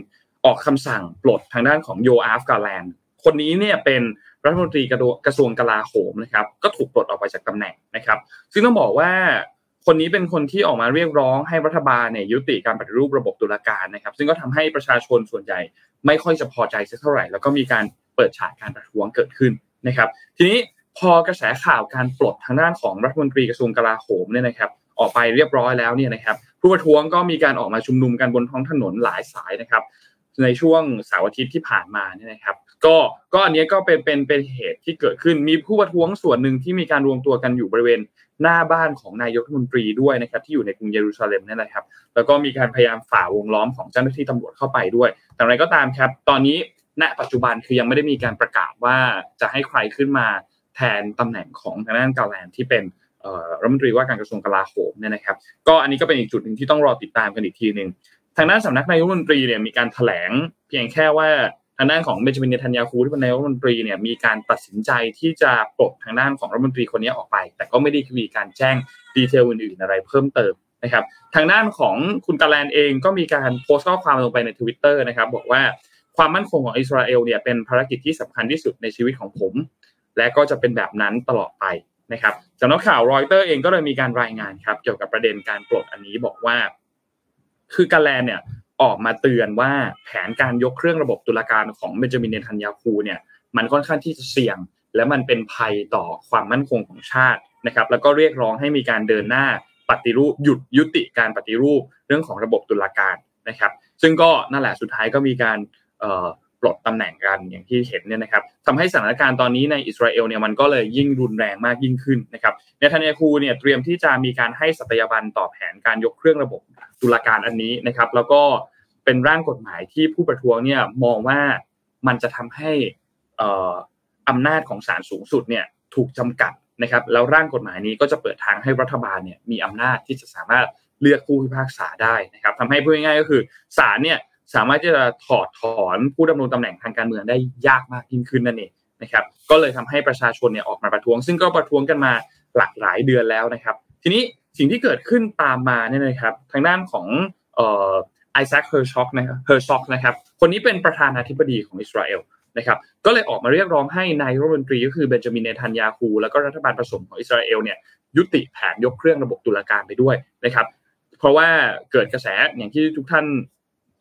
ออกคำสั่งปลดทางด้านของโยอาฟกาแลนคนนี้เนี่ยเป็น รัฐมนตรีกระทรวงกลาโหมนะครับ ก็ถูกปลดออกไปจากตำแหน่งนะครับ ซึ่งต้องบอกว่าคนนี้เป็นคนที่ออกมาเรียกร้องให้รัฐบาลเนี่ยยุติการปฏิรูประบบตุลาการนะครับ ซึ่งก็ทำให้ประชาชนส่วนใหญ่ไม่ค่อยจะพอใจสักเท่าไหร่ แล้วก็มีการเปิดฉากการประท้วงเกิดขึ้นนะครับ ทีนี้พอกระแสข่าวการปลดทางด้านของรัฐมนตรีกระทรวงกลาโหมเนี่ยนะครับ ออกไปเรียบร้อยแล้วเนี่ยนะครับ ผู้ประท้วงก็มีการออกมาชุมนุมกันบนท้องถนนหลายสายนะครับ ในช่วงเสาร์อาทิตย์ที่ผ่านมาเนี่ยนะครับก็ก็อันนี้ก็เป็นเป็นเป็นเหตุที่เกิดขึ้นมีผู้ประท้วงส่วนหนึ่งที่มีการรวมตัวกันอยู่บริเวณหน้าบ้านของนายกรัฐมนตรีด้วยนะครับที่อยู่ในกรุงเยรูซาเล็มนี่แหละครับแล้วก็มีการพยายามฝ่าวงล้อมของเจ้าหน้าที่ตำรวจเข้าไปด้วย แต่อะไรก็ตามครับ ตอนนี้ณปัจจุบันคือยังไม่ได้มีการประกาศว่าจะให้ใครขึ้นมาแทนตำแหน่งของทางด้านกาแลนที่เป็นรัฐมนตรีว่าการกระทรวงกลาโหมเนี่ยนะครับ ก็อันนี้ก็เป็นอีกจุดหนึ่งที่ต้องรอติดตามกันอีกทีหนึ่ง ทางด้านสำนักนายกรัฐมนตรีเนี่ยมีการแถลงเพียงแค่ว่าทางด้านของเบนจามินเนทันยาคูที่เป็นนายกรัฐมนตรีเนี่ยมีการตัดสินใจที่จะปลดทางด้านของรัฐมนตรีคนนี้ออกไป แต่ก็ไม่ได้มีการแจ้งdetail อื่นๆอะไรเพิ่มเติมนะครับ ทางด้านของคุณกาแลนเองก็มีการโพสต์ข้อความลงไปในทวิตเตอร์นะครับบอกว่าความมั่นคงของอิสราเอลเนี่ยเป็นภารกิจที่สำคัญที่สุดในชีวิตของผม และก็จะเป็นแบบนั้นตลอดไปนะครับสำนักข่าวรอยเตอร์เองก็เลยมีการรายงานครับเกี่ยวกับประเด็นการปลดอันนี้บอกว่า คือกาแลนเนี่ยออกมาเตือนว่าแผนการยกเครื่องระบบตุลาการของเบนจามินเนทันยาฮูเนี่ยมันค่อนข้างที่จะเสี่ยง และมันเป็นภัยต่อความมั่นคงของชาตินะครับแล้วก็เรียกร้องให้มีการเดินหน้าปฏิรูปหยุดยุติการปฏิรูปเรื่องของระบบตุลาการนะครับ ซึ่งก็นั่นแหละสุดท้ายก็มีการปลดตำแหน่งกันอย่างที่เห็นเนี่ยนะครับทำให้สถานการณ์ตอนนี้ในอิสราเอลเนี่ยมันก็เลยยิ่งรุนแรงมากยิ่งขึ้นนะครับเนทันยาคูเนี่ยเตรียมที่จะมีการให้สัตยาบันต่อแผนการยกเครื่องระบบตุลาการอันนี้นะครับ แล้วก็เป็นร่างกฎหมายที่ผู้ประท้วงเนี่ยมองว่ามันจะทำให้อำนาจของศาลสูงสุดเนี่ยถูกจำกัดนะครับ แล้วร่างกฎหมายนี้ก็จะเปิดทางให้รัฐบาลเนี่ยมีอำนาจที่จะสามารถเลือกผู้พิพากษาได้นะครับทำให้พูดง่ายๆก็คือศาลเนี่ยสามารถที่จะถอดถอนผู้ดำรงตำแหน่งทางการเมืองได้ยากมากยิ่งขึ้นนั่นเองนะครับ ก็เลยทำให้ประชาชนเนี่ยออกมาประท้วง ซึ่งก็ประท้วงกันมาหลากหลายเดือนแล้วนะครับ ทีนี้ สิ่งที่เกิดขึ้นตามมาเนี่ยนะครับ ทางด้านของไอแซคเฮอร์ช็อกนะครับเฮอร์ช็อกนะครับคนนี้เป็นประธานาธิบดีของอิสราเอลนะครับก็เลยออกมาเรียกร้องให้นายกรัฐมนตรีก็คือเบนจามินเนทันยาฮูแล้วก็รัฐบาลผสมของอิสราเอลเนี่ยยุติแผนยกเครื่องระบบตุลาการไปด้วยนะครับเพราะว่าเกิดกระแสอย่างที่ทุกท่าน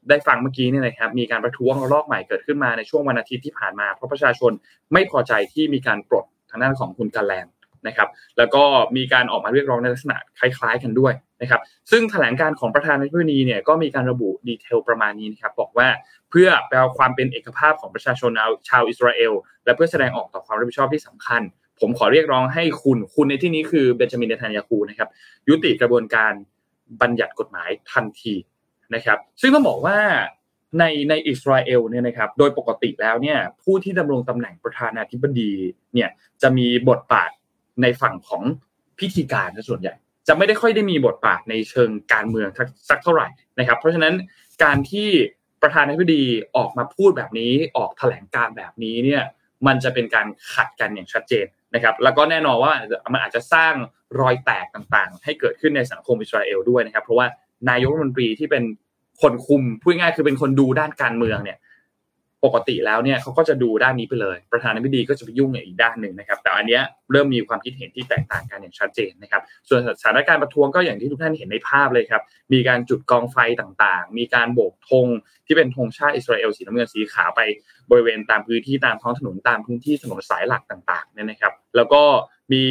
ได้ฟังเมื่อกี้เนี่ยนะครับมีการประท้วงรอบใหม่เกิดขึ้นมาในช่วงวันอาทิตย์ที่ผ่านมา เพราะประชาชนไม่พอใจที่มีการปลดทางด้านของคุณกาแลน นะครับแล้วก็มีการออกมาเรียกร้องในลักษณะคล้ายๆ กันด้วยนะครับซึ่งแถลงการของประธานาธิบดีเนี่ยก็มีการระบุดีเทลประมาณนี้นะครับบอกว่าเพื่อแปลความเป็นเอกภาพของประชาชนชาวอิสราเอลและเพื่อแสดงออกต่อความรับผิดชอบที่สำคัญ ผมขอเรียกร้องให้คุณคุณในที่นี้คือเบนจามินเนทันยาคูนะครับยุติกระบวนการบัญญัติกฎหมายทันทีนะครับซึ่งต้องบอกว่าในในอิสราเอลเนี่ยนะครับโดยปกติแล้วเนี่ยผู้ที่ดำรงตำแหน่งประธานาธิบดีเนี่ยจะมีบทบาท ในฝั่งของพิธีการส่วนใหญ่ จะไม่ได้ค่อยได้มีบทบาทในเชิงการเมืองสักเท่าไหร่นะครับ เพราะฉะนั้นการที่ประธานาธิบดีออกมาพูดแบบนี้ออกแถลงการแบบนี้เนี่ยมันจะเป็นการขัดกันอย่างชัดเจนนะครับ แล้วก็แน่นอนว่ามันอาจจะสร้างรอยแตกต่างๆ ให้เกิดขึ้นในสังคมอิสราเอลด้วยนะครับ เพราะว่านายกรัฐมนตรีที่เป็นคนคุมพูดง่ายคือเป็นคนดูด้านการเมืองเนี่ย ปกติแล้วเนี่ยเขาก็จะดูด้านนี้ไปเลย ประธานาธิบดีก็จะไปยุ่งในอีกด้านหนึ่งนะครับ แต่อันเนี้ยเริ่มมีความคิดเห็นที่แตกต่างกันอย่างชัดเจนนะครับ ส่วนสถานการณ์ประท้วงก็อย่างที่ทุกท่านเห็นในภาพเลยครับ มีการจุดกองไฟต่างๆ มีการโบกธงที่เป็นธงชาติอิสราเอลสีน้ำเงินสีขาวไปบริเวณตามพื้นที่ตามท้องถนนตามพื้นที่ถนนสายหลักต่างๆเนี่ยนะครับ แล้วก็มี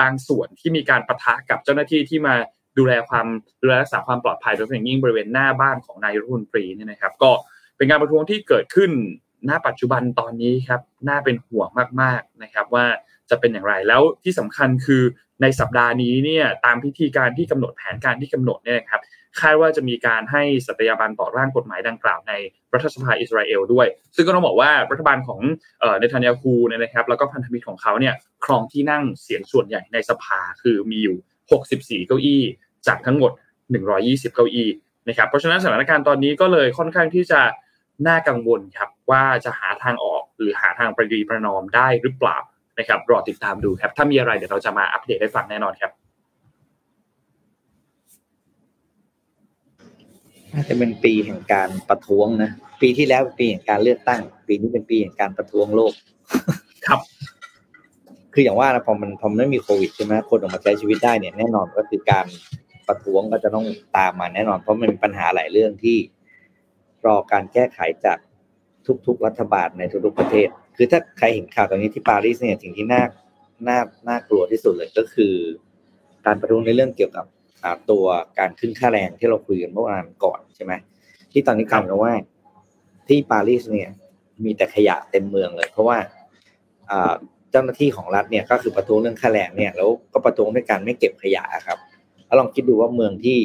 บางส่วนที่มีการประทะกับเจ้าหน้าที่ที่มาดูแลความดูแลรักษาความปลอดภัยโดยเฉพาะยิ่งบริเวณหน้าบ้านของนายรัฐมนตรีเนี่ยนะครับ ก็ เป็นการประท้วงที่เกิดขึ้นหน้าปัจจุบันตอนนี้ครับน่าเป็นห่วงมากๆนะครับ ว่าจะเป็นอย่างไรแล้วที่สำคัญคือในสัปดาห์นี้เนี่ยตามพิธีการที่กำหนดแผนการที่กำหนดเนี่ยครับคาดว่าจะมีการให้สัตยาบันต่อร่างกฎหมายดังกล่าวในรัฐสภาอิสราเอลด้วย ซึ่งก็ต้องบอกว่ารัฐบาลของเนทันยาฮูเนี่ยนะครับ แล้วก็พันธมิตรของเขาเนี่ยครองที่นั่งเสียงส่วนใหญ่ในสภาคือมีอยู่ 64 เก้าอี้ จากทั้งหมด 120 เก้าอี้นะครับเพราะฉะนั้นสถานการณ์ตอนนี้ก็เลยค่อนข้างที่จะ น่ากังวลครับว่าจะหาทางออกหรือหาทางประดีประนอมได้หรือเปล่านะครับรอติดตามดูครับ ถ้ามีอะไรเดี๋ยวเราจะมาอัปเดตให้ฟังแน่นอนครับน่าจะเป็นปีแห่งการประท้วงนะปีที่แล้วเป็นปีแห่งการเลือกตั้ง ปีนี้เป็นปีแห่งการประท้วงโลก ครับ คืออย่างว่านะพอมันพอมันไม่มีโควิดใช่ไหมคนออกมาใช้ชีวิตได้เนี่ยแน่นอนก็คือการประท้วงก็จะต้องตามมาแน่นอน เพราะมันมีปัญหาหลายเรื่องที่ รอการแก้ไขจากทุกๆ รัฐบาลในทุกๆประเทศ คือถ้าใครเห็นข่าวตอนนี้ที่ปารีสเนี่ยสิ่งที่น่าน่าน่ากลัวที่สุดเลยก็คือ การประท้วงในเรื่องเกี่ยวกับตัวการขึ้นค่าแรงที่เราคุยกันเมื่อวานก่อนใช่ไหมที่ตอนนี้กลายเป็นว่า ที่ปารีสเนี่ย มีแต่ขยะเต็มเมืองเลย เพราะว่าเจ้าหน้าที่ของรัฐเนี่ยก็คือประท้วงเรื่องค่าแรงเนี่ยแล้วก็ประท้วงด้วยการไม่เก็บขยะครับแล้วลองคิดดูว่าเมืองที่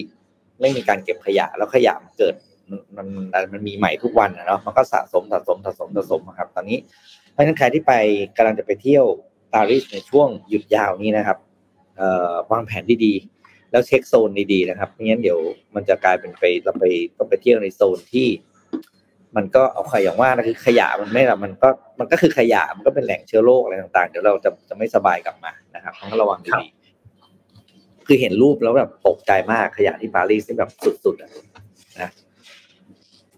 ไม่มีการเก็บขยะแล้วขยะมันเกิด มันมันมีใหม่ทุกวันนะเนาะมันก็สะสมสะสมสะสมสะสมครับ ตอนนี้เพราะฉะนั้นใครที่ไปกำลังจะไปเที่ยวปารีสในช่วงหยุดยาวนี้นะครับเอ่อวางแผนดีๆแล้วเช็คโซนดีๆนะครับไม่งั้นเดี๋ยวมันจะกลายเป็นไปเราไปต้องไปเที่ยวในโซนที่ มันก็เอาขยอย่างว่านะคือขยะมันไม่ละมันก็มันก็คือขยะมันก็เป็นแหล่งเชื้อโรคอะไรต่างๆเดี๋ยวเราจะจะไม่สบายกลับมานะครับต้องระวังดีๆคือเห็นรูปแล้วแบบตกใจมากขยะที่ปารีสนี่แบบสุดๆนะ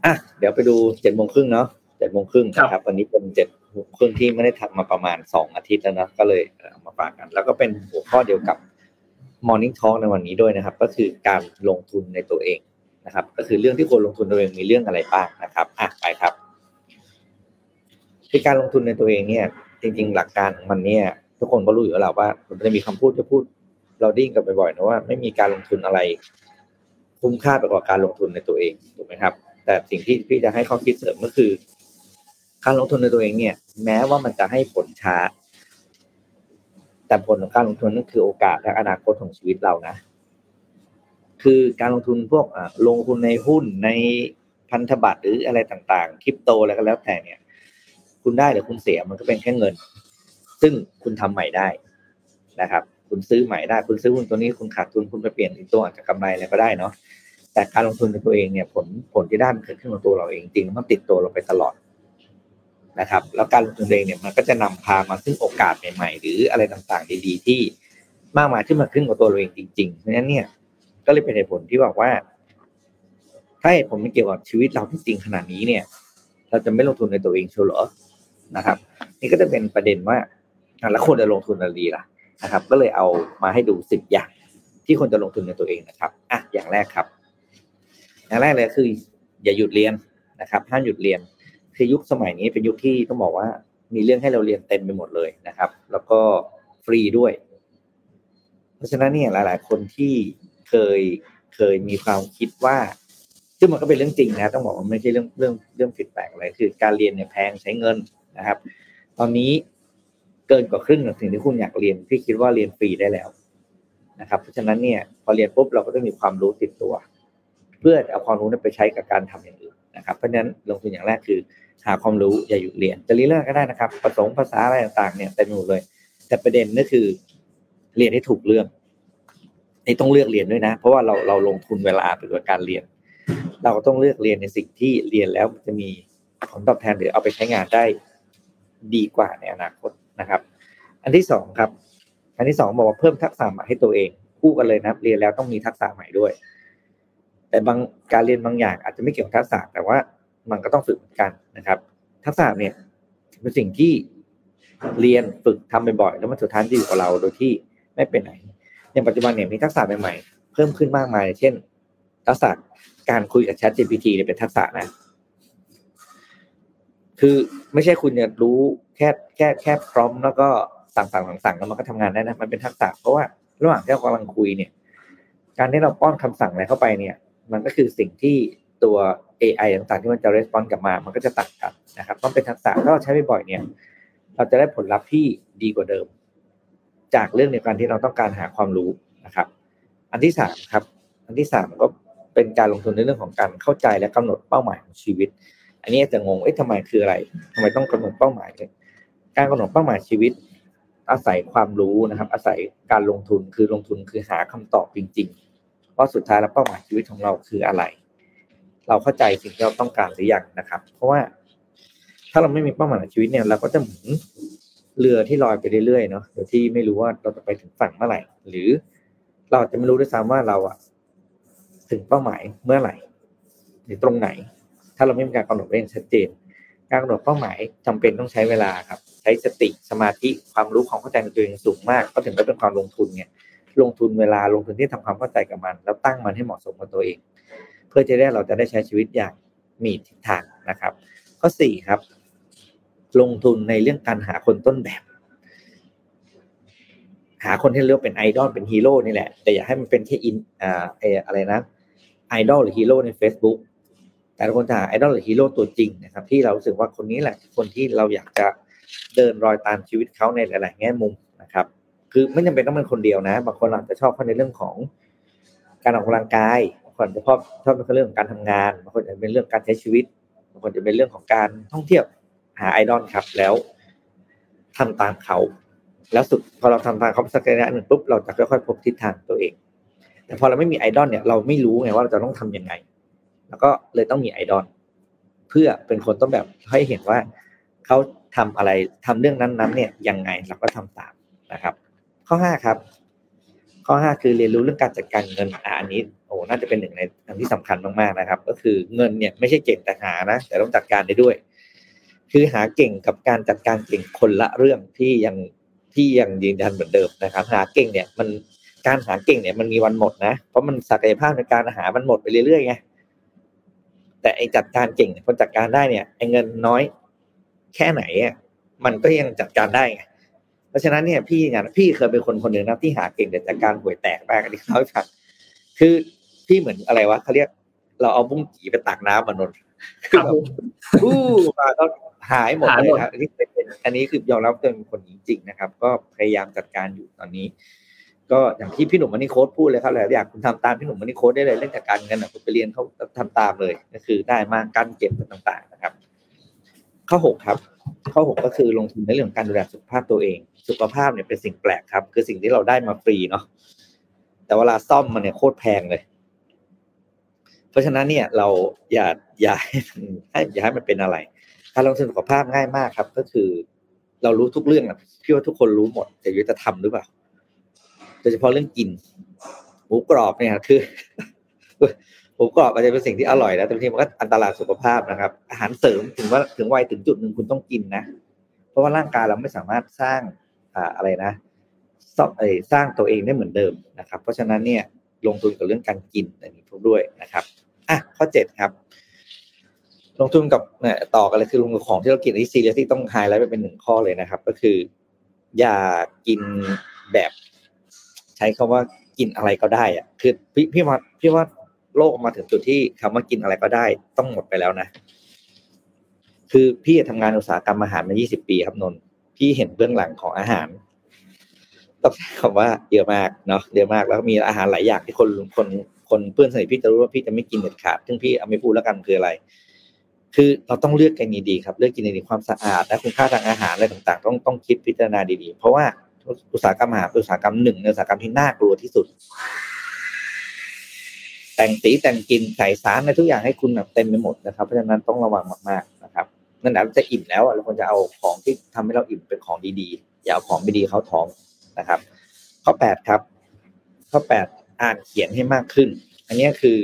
อะเดี๋ยวไปดูเจ็ดโมงครึ่งเนาะเจ็ดโมงครึ่งนะครับ วันนี้เป็นเจ็ดโมงครึ่งที่ไม่ได้ทำมาประมาณสองอาทิตย์แล้วนะก็เลยเอามาฝากกัน แล้วก็เป็นหัวข้อเดียวกับ Morning Talk ในวันนี้ด้วยนะครับ ก็คือการลงทุนในตัวเองนะครับ ก็คือเรื่องที่ควรลงทุนตัวเองมีเรื่องอะไรบ้างนะครับอะไปครับที่การลงทุนในตัวเองเนี่ย จริง ๆ หลักการมันเนี่ย ทุกคนก็รู้อยู่แล้วว่ามันจะมีคำพูดจะพูดเราดิ้งกันบ่อยๆนะว่าไม่มีการลงทุนอะไร คุ้มค่าไปกว่าการลงทุนในตัวเองถูกไหมครับ แต่สิ่งที่พี่จะให้ข้อคิดเสริมก็คือ การลงทุนในตัวเองเนี่ย แม้ว่ามันจะให้ผลช้า แต่ผลของการลงทุนนั่นคือโอกาสและอนาคตของชีวิตเรานะ คือการลงทุนพวกลงทุนในหุ้นในพันธบัตรหรืออะไรต่างๆ คริปโตอะไรก็แล้วแต่เนี่ย คุณได้หรือคุณเสียมันก็เป็นแค่เงิน ซึ่งคุณทำใหม่ได้นะครับ คุณซื้อใหม่ได้ คุณซื้อหุ้นตัวนี้คุณขาดทุนคุณไปเปลี่ยนอีกตัวอาจจะกำไรอะไรก็ได้เนาะ แต่การลงทุนในตัวเองเนี่ยผลผลที่ได้มันเกิดขึ้นกับตัวเราเองจริงมันติดตัวเราไปตลอดนะครับ แล้วการลงทุนเองเนี่ยมันก็จะนำพามาซึ่งโอกาสใหม่ๆ หรืออะไรต่างๆ ดีๆ ที่มากมายที่มาขึ้นกับตัวเราเองจริงๆเพราะฉะนั้นเนี่ยก็เลยเป็นเหตุผลที่บอกว่า ถ้าเหตุผลมันเกี่ยวกับชีวิตเราที่จริงขนาดนี้เนี่ย เราจะไม่ลงทุนในตัวเองเชียวหรอนะครับ นี่ก็จะเป็นประเด็นว่าแล้วควรจะลงทุนอะไรดีล่ะนะครับ ก็เลยเอามาให้ดูสิบอย่างที่ควรจะลงทุนในตัวเองนะครับอะอย่างแรกครับ อย่างแรกเลยคือ อย่าหยุดเรียนนะครับห้ามหยุดเรียน คือยุคสมัยนี้เป็นยุคที่ต้องบอกว่ามีเรื่องให้เราเรียนเต็มไปหมดเลยนะครับ แล้วก็ฟรีด้วย เพราะฉะนั้นเนี่ยหลาย ๆ คนที่เคยเคยมีความคิดว่าซึ่งมันก็เป็นเรื่องจริงนะต้องบอกว่าไม่ใช่เรื่องเรื่องเรื่องผิดแปลกอะไรคือ การเรียนเนี่ยแพงใช้เงินนะครับ ตอนนี้เกินกว่าครึ่งของสิ่งที่คุณอยากเรียนที่คิดว่าเรียนฟรีได้แล้วนะครับ เพราะฉะนั้นเนี่ยพอเรียนปุ๊บเราก็ต้องมีความรู้ติดตัว เพื่อเอาความรู้นั้นไปใช้กับการทำอย่างอื่นนะครับ เพราะฉะนั้นลงทุนอย่างแรกคือหาความรู้อย่าหยุดเรียนจะเรียนเรื่องก็ได้นะครับผสมภาษาอะไรต่างๆเนี่ยเต็มหมดเลย แต่ประเด็นก็คือเรียนให้ถูกเรื่องนี่ต้องเลือกเรียนด้วยนะ เพราะว่าเราเราลงทุนเวลาไปกับการเรียน เราก็ต้องเลือกเรียนในสิ่งที่เรียนแล้วจะมีผลตอบแทนหรือเอาไปใช้งานได้ดีกว่าในอนาคตนะครับ อันที่สองครับ อันที่สองบอกว่าเพิ่มทักษะใหม่ให้ตัวเองคู่กันเลยนะเรียนแล้วต้องมีทักษะใหม่ด้วย แต่บางการเรียนบางอย่างอาจจะไม่เกี่ยวกับทักษะ แต่ว่ามันก็ต้องฝึกเหมือนกันนะครับ ทักษะเนี่ยเป็นสิ่งที่เรียนฝึกทำบ่อยๆแล้วมันสุดท้ายจะอยู่กับเราโดยที่ไม่เป็นไหนในปัจจุบันเนี่ยมีทักษะใหม่ๆ เพิ่มขึ้นมากมาย เช่น ทักษะการคุยกับ Chat GPT เนี่ยเป็นทักษะนะ คือไม่ใช่คุณเนี่ยรู้แค่แค่แค่พร้อม แล้วก็สั่งสั่งสั่งสั่งแล้วมันก็ทำงานได้นะมันเป็นทักษะเพราะว่าระหว่างที่เรากำลังคุยเนี่ย การที่เราป้อนคำสั่งอะไรเข้าไปเนี่ย มันก็คือสิ่งที่ตัว AI ต่างๆที่มันจะรีสปอนส์กลับมา มันก็จะต่างกันนะครับ ต้องเป็นทักษะถ้าเราใช้บ่อยๆเนี่ย เราจะได้ผลลัพธ์ที่ดีกว่าเดิม จากเรื่องในการที่เราต้องการหาความรู้นะครับ อันที่สามครับ อันที่สามก็เป็นการลงทุนในเรื่องของการเข้าใจและกำหนดเป้าหมายของชีวิต อันนี้จะงง เอ๊ะทำไมคืออะไรทำไมต้องกำหนดเป้าหมาย การกำหนดเป้าหมายชีวิต อาศัยความรู้นะครับ อาศัยการลงทุนคือลงทุนคือหาคำตอบจริง ๆ ว่าสุดท้ายแล้วเป้าหมายชีวิตของเราคืออะไร เราเข้าใจสิ่งที่เราต้องการหรือยังนะครับ เพราะว่า ถ้าเราไม่มีเป้าหมายชีวิตเนี่ย เราก็จะเหมือนเรือที่ลอยไปเรื่อยๆเนาะโดยที่ไม่รู้ว่าเราจะไปถึงฝั่งเมื่อไหร่ หรือเราจะไม่รู้ด้วยซ้ำว่าเราอะถึงเป้าหมายเมื่อไหร่ หรือตรงไหน ถ้าเราไม่มีการกำหนดไว้อย่างชัดเจน การกำหนดเป้าหมายจำเป็นต้องใช้เวลาครับ ใช้สติสมาธิความรู้ความเข้าใจในตัวเองสูงมาก ก็ถึงได้เป็นความลงทุนเนี่ย ลงทุนเวลาลงทุนที่ทำความเข้าใจกับมัน แล้วตั้งมันให้เหมาะสมกับตัวเอง เพื่อจะได้เราจะได้ใช้ชีวิตอย่างมีทิศทางนะครับ ข้อสี่ครับ ลงทุนในเรื่องการหาคนต้นแบบ หาคนที่เรียกเป็นไอดอลเป็นฮีโร่นี่แหละ แต่อย่าให้มันเป็นแค่อินอ่าอะไรนะไอดอลหรือฮีโร่ใน Facebook แต่ควรจะหาไอดอลหรือฮีโร่ตัวจริงนะครับ ที่เรารู้สึกว่าคนนี้แหละคนที่เราอยากจะเดินรอยตามชีวิตเขาในหลาย ๆ แง่มุมนะครับ คือไม่จำเป็นต้องเป็นคนเดียวนะ บางคนอาจจะชอบเขาในเรื่องของการออกกำลังกายบางคนจะชอบชอบในเรื่องของการทำงานบางคนจะเป็นเรื่องการใช้ชีวิตบางคนจะเป็นเรื่องของการท่องเที่ยวหาไอดอลครับ แล้วทำตามเขา แล้วสุดพอเราทำตามเขาสักระยะหนึ่งปุ๊บเราจะค่อยๆพบทิศทางตัวเอง แต่พอเราไม่มีไอดอลเนี่ย เราไม่รู้ไงว่าเราจะต้องทํำยังไง แล้วก็เลยต้องมีไอดอลเพื่อเป็นคนต้องแบบให้เห็นว่าเขาทำอะไรทำเรื่องนั้นๆเนี่ยยังไงเราก็ทำตามนะครับ ข้อห้าครับ ข้อห้าคือเรียนรู้เรื่องการจัดการเงินอ่าอันนี้โอ้น่าจะเป็นหนึ่งในอันที่สำคัญมากๆนะครับ ก็คือเงินเนี่ยไม่ใช่เก่งแต่หานะ แต่ต้องจัดการได้ด้วย คือหาเก่งกับการจัดการเก่งคนละเรื่องที่ยังที่ยังยืนยันเหมือนเดิมนะครับ หาเก่งเนี่ยมันการหาเก่งเนี่ยมันมีวันหมดนะ เพราะมันศักยภาพในการหามันหมดไปเรื่อยๆไงแต่ไอจัดการเก่งคนจัดการได้เนี่ยไอเงินน้อย แค่ไหนอะมันก็ยังจัดการได้ไง เพราะฉะนั้นเนี่ยพี่งานพี่เคยเป็นคนคนหนึ่งนะที่หาเก่งแต่จัดการห่วยแตกมากอันนี้เขาฟังคือพี่เหมือนอะไรวะเขาเรียก เราเอาบุ้งกีไปตักน้ำมานนคือแบบอู้มาก็หายหมดเลยครับอันนี้เป็นอันนี้คือยอมรับเป็นคนจริงๆนะครับ ก็พยายามจัดการอยู่ตอนนี้ ก็อย่างที่พี่หนุ่มมันนี่โค้ดพูดเลยครับหลายอย่างคุณทำตามพี่หนุ่มมันนี่โค้ดได้เลยเรื่องจากการเงินคุณไปเรียนเขาทำตามเลย ก็คือได้มากการเก็บต่างๆนะครับ ข้อหกครับ ข้อหกก็คือลงทุนในเรื่องการดูแลสุขภาพตัวเอง สุขภาพเนี่ยเป็นสิ่งแปลกครับ คือสิ่งที่เราได้มาฟรีเนาะแต่เวลาซ่อมมันเนี่ยโคตรแพงเลย เพราะฉะนั้นเนี่ยเราอย่าอย่าให้อย่าให้มันเป็นอะไร การลงทุนสุขภาพง่ายมากครับ ก็คือ เรารู้ทุกเรื่องอะพี่ว่าทุกคนรู้หมด แต่ยุจะทำหรือเปล่าโดยเฉพาะเรื่องกินหมูกรอบเนี่ยคือ หมูกรอบอาจจะเป็นสิ่งที่อร่อยนะแต่บางทีมันก็อันตรายสุขภาพนะครับ อาหารเสริมถึงว่าถึงวัยถึงจุดหนึ่งคุณต้องกินนะ เพราะว่าร่างกายเราไม่สามารถสร้างอ่าอะไรนะซอบสร้างตัวเองได้เหมือนเดิมนะครับ เพราะฉะนั้นเนี่ยลงทุนกับเรื่องการกินอันนี้ทุกด้วยนะครับอะข้อเจ็ดครับ ลงทุนกับเนี่ยต่อกันเลยคือลงทุนของที่เรากินที่ซีเรียสที่ต้องไฮไลท์ไปเป็นหนึ่งข้อเลยนะครับ ก็คือ อย่ากินแบบ ใช้คาว่ากินอะไรก็ได้อะคือพี่พี่ว่าพี่ว่า โลกมาถึงจุดที่คำว่ากินอะไรก็ได้ต้องหมดไปแล้วนะ คือพี่ทำงานอุตสาหกรรมอาหารมา 20 ปีครับนนพี่เห็นเบื้องหลังของอาหารต้องใช้คำว่าเยอะมากเนาะเยอะมากแล้วมีอาหารหลายอย่างที่คนคนคนเพื่อนสนิทพี่จะรู้ว่าพี่จะไม่กินเด็ดขาดซึ่งพี่เอาไม่พูดแล้วกันคืออะไร คือเราต้องเลือกกันดีๆครับ เลือกกินในความสะอาดและคุณค่าทางอาหารอะไรต่างๆ ต้องต้องคิดพิจารณาดีๆ เพราะว่าอุตสาหกรรมอาหารอุตสาหกรรมหนึ่งในอุตสาหกรรมที่น่ากลัวที่สุด แต่งสีแต่งกินใส่สารในทุกอย่างให้คุณแบบเต็มไปหมดนะครับ เพราะฉะนั้นต้องระวังมากๆนะครับนั่นแหละจะอิ่มแล้วเราควรจะเอาของที่ทำให้เราอิ่มเป็นของดีๆ อย่าเอาของไม่ดีเข้าท้องนะครับ ข้อแปดครับ ข้อแปดอ่านเขียนให้มากขึ้น อันนี้คือ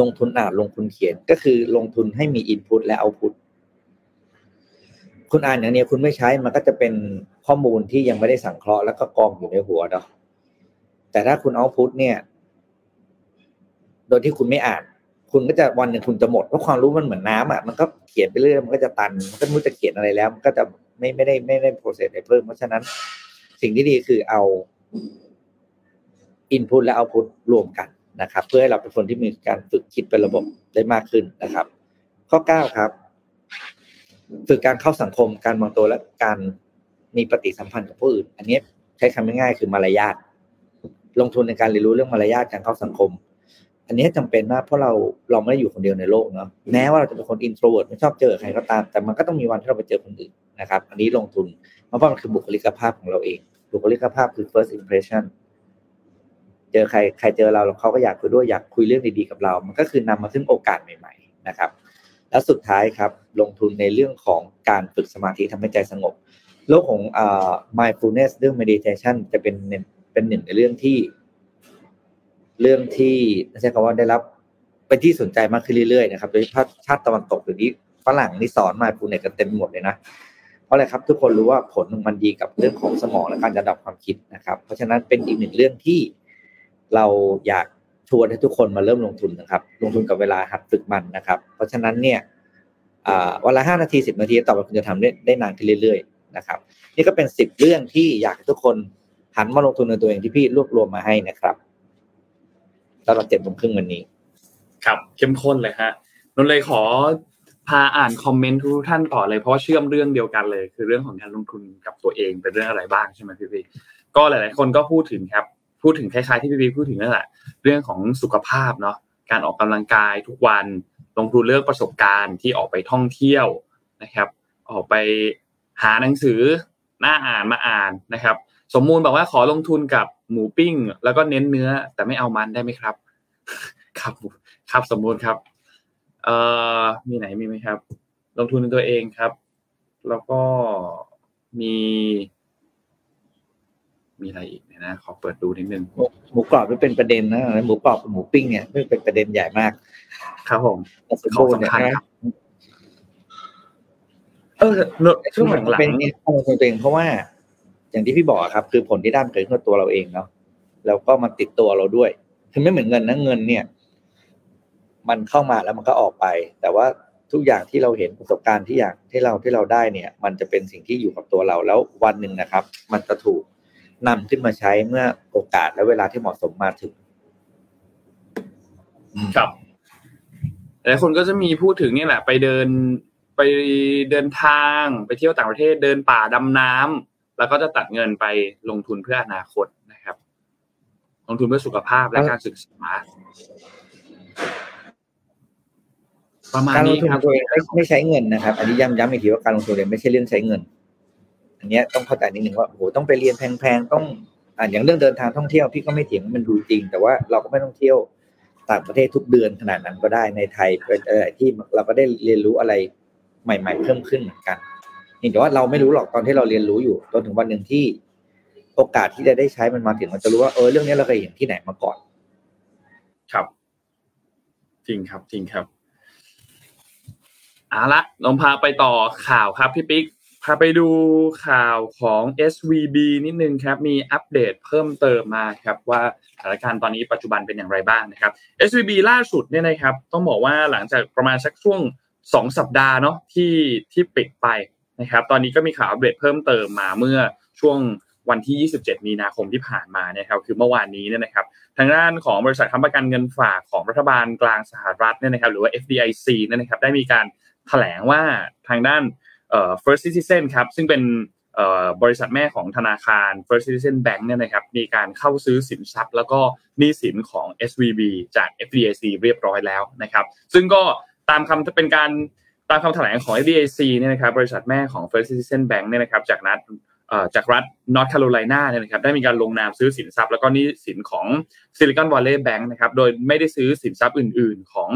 ลงทุนอ่านลงทุนเขียนก็คือลงทุนให้มีอินพุตและเอาพุตคุณอ่านอย่างนี้คุณไม่ใช้มันก็จะเป็นข้อมูลที่ยังไม่ได้สังเคราะห์แล้วก็กองอยู่ในหัวเนาะแต่ถ้าคุณเอาพุตเนี่ย โดยที่คุณไม่อ่าน คุณก็จะวันหนึ่งคุณจะหมดเพราะความรู้มันเหมือนน้ำอะมันก็เขียนไปเรื่อยมันก็จะตันมันก็ไม่รู้จะเขียนอะไรแล้ว มันก็จะไม่ไม่ได้ไม่ได้โปรเซสอะไรเพิ่มเพราะฉะนั้น สิ่งที่ดีคือเอาอินพุตและเอาพุตรวมกันนะครับ เพื่อให้เราเป็นคนที่มีการฝึกคิดเป็นระบบได้มากขึ้นนะครับ ข้อเก้าครับฝึกการเข้าสังคมการวางตัวและการมีปฏิสัมพันธ์กับผู้อื่น อันนี้ใช้คำง่ายๆคือมารยาทลงทุนในการเรียนรู้เรื่องมารยาทการเข้าสังคม อันนี้จำเป็นมากเพราะเราเราไม่ได้อยู่คนเดียวในโลกเนาะแม้ว่าเราจะเป็นคน introvert ไม่ชอบเจอใครก็ตาม แต่มันก็ต้องมีวันที่เราไปเจอคนอื่นนะครับ อันนี้ลงทุนเพราะว่ามันคือบุคลิกภาพของเราเอง บุคลิกภาพคือ first impression เจอใครใครเจอเราเขาก็อยากคุยด้วยอยากคุยเรื่องดีๆกับเรา มันก็คือนำมาซึ่งโอกาสใหม่ ๆ นะครับ แล้วสุดท้ายครับ ลงทุนในเรื่องของการฝึกสมาธิทำให้ใจสงบโลกของอ่า mindfulness เรื่อง meditation จะเป็นเป็นหนึ่งในเรื่องที่ เรื่องที่ใช้คำว่าได้รับเป็นที่สนใจมากขึ้นเรื่อยๆนะครับโดยเฉพาะชาติตะวันตกหรือนี้ฝรั่งนี่สอนมาปูเน็ตกันเต็มหมดเลยนะเพราะอะไรครับทุกคนรู้ว่าผลมันดีกับเรื่องของสมองและการระดับความคิดนะครับ เพราะฉะนั้นเป็นอีกหนึ่งเรื่องที่เราอยากชวนให้ทุกคนมาเริ่มลงทุนนะครับ ลงทุนกับเวลาหัดฝึกมันนะครับ เพราะฉะนั้นเนี่ยวันละห้านาทีสิบนาทีต่อไปคุณจะทำได้ได้นานขึ้นเรื่อยๆนะครับ นี่ก็เป็นสิบเรื่องที่อยากให้ทุกคนหันมาลงทุนในตัวเองที่พี่รวบรวมมาให้นะครับ ตลอดเจ็ดโมงครึ่งวันนี้ ครับเข้มข้นเลยฮะนนเลยขอพาอ่านคอมเมนต์ทุกท่านต่อเลยเพราะว่าเชื่อมเรื่องเดียวกันเลย คือเรื่องของการลงทุนกับตัวเองเป็นเรื่องอะไรบ้างใช่ไหมพี่พีก็หลาย ๆ คนก็พูดถึงครับ พูดถึงคล้ายๆที่พี่พีพูดถึงนั่นแหละเรื่องของสุขภาพเนาะการออกกำลังกายทุกวันลงทุนเรื่องประสบการณ์ที่ออกไปท่องเที่ยวนะครับ ออกไปหาหนังสือหน้าอ่านมาอ่านนะครับ สมมูลบอกว่าขอลงทุนกับหมูปิ้ง แล้วก็เน้นเนื้อ แต่ไม่เอามันได้ไหมครับ ครับครับสมมูลครับ เอ่อมีไหนมีไหมครับ ลงทุนในตัวเองครับ แล้วก็มี มีอะไรอีกนะ ขอเปิดดูนิดนึงหมูกรอบไม่เป็นประเด็นนะหมูกรอบกับหมูปิ้งเนี่ยไม่เป็นประเด็นใหญ่มาก ครับผมของสำคัญครับเออช่วงหลังเป็นของตัวเองเพราะว่า อย่างที่พี่บอกครับ คือผลที่ได้เกิดขึ้นตัวเราเองเนาะแล้วก็มาติดตัวเราด้วยคือไม่เหมือนเงินนะเงินเนี่ย มันเข้ามาแล้วมันก็ออกไป แต่ว่าทุกอย่างที่เราเห็นประสบการณ์ที่อย่างที่เราที่เราได้เนี่ย มันจะเป็นสิ่งที่อยู่กับตัวเราแล้ววันหนึ่งนะครับ มันจะถูกนำขึ้นมาใช้เมื่อโอกาสและเวลาที่เหมาะสมมาถึงครับหลายคนก็จะมีพูดถึงนี่แหละ ไปเดินไปเดินทางไปเที่ยวต่างประเทศเดินป่าดำน้ำ แล้วก็จะตัดเงินไปลงทุนเพื่ออนาคตนะครับ ลงทุนเพื่อสุขภาพและการศึกษาประมาณนี้ครับไม่ไม่ใช้เงินนะครับอันนี้ย้ำย้ำอีกทีว่าการลงทุนเรียนไม่ใช่เรื่องใช้เงิน อันนี้ต้องเข้าใจนิดนึงว่าโอ้โหต้องไปเรียนแพงๆต้องอ่าอย่างเรื่องเดินทางท่องเที่ยวพี่ก็ไม่เถียงมันดูจริง แต่ว่าเราก็ไม่ต้องเที่ยวต่างประเทศทุกเดือนขนาดนั้นก็ได้ในไทยเป็นอะไรที่เราก็ได้เรียนรู้อะไรใหม่ ๆ เพิ่มขึ้นเหมือนกัน นี่แต่ว่าเราไม่รู้หรอกตอนที่เราเรียนรู้อยู่จนถึงวันหนึ่งที่โอกาสที่จะได้ใช้มันมาถึงมันจะรู้ว่าเออเรื่องนี้เราเคยเห็นที่ไหนมาก่อน ครับ จริงครับ จริงครับเอาละลองพาไปต่อข่าวครับพี่ปิ๊กพาไปดูข่าวของ SVB นิดนึงครับ มีอัปเดตเพิ่มเติมมาครับว่าสถานการณ์ตอนนี้ปัจจุบันเป็นอย่างไรบ้างนะครับ SVB ล่าสุดเนี่ยนะครับ ต้องบอกว่าหลังจากประมาณสักช่วง 2 สัปดาห์เนาะที่ที่ปิดไป นะครับตอนนี้ก็มีข่าวอัปเดตเพิ่มเติมมาเมื่อช่วงวันที่ 27 มีนาคมที่ผ่านมานะครับคือเมื่อวานนี้เนี่ยนะครับทางด้านของบริษัทค้ำประกันเงินฝากของรัฐบาลกลางสหรัฐเนี่ยนะครับหรือว่า FDIC เนี่ยนะครับได้มีการแถลงว่าทางด้าน First Citizen ครับซึ่งเป็นบริษัทแม่ของธนาคาร First Citizen Bank เนี่ยนะครับมีการเข้าซื้อสินทรัพย์ แล้วก็หนี้สินของ SVB จาก FDIC เรียบร้อยแล้วนะครับ ซึ่งก็ตามคำจะเป็นการ ตามคำแถลงของ FDIC เนี่ยนะครับบริษัทแม่ของ First Citizen Bank เนี่ยนะครับจากนัดจากรัฐนอร์ทแคโรไลนาเนี่ยนะครับได้มีการลงนามซื้อสินทรัพย์ แล้วก็หนี้สินของ Silicon Valley Bank นะครับโดยไม่ได้ซื้อสินทรัพย์อื่น ๆ ของ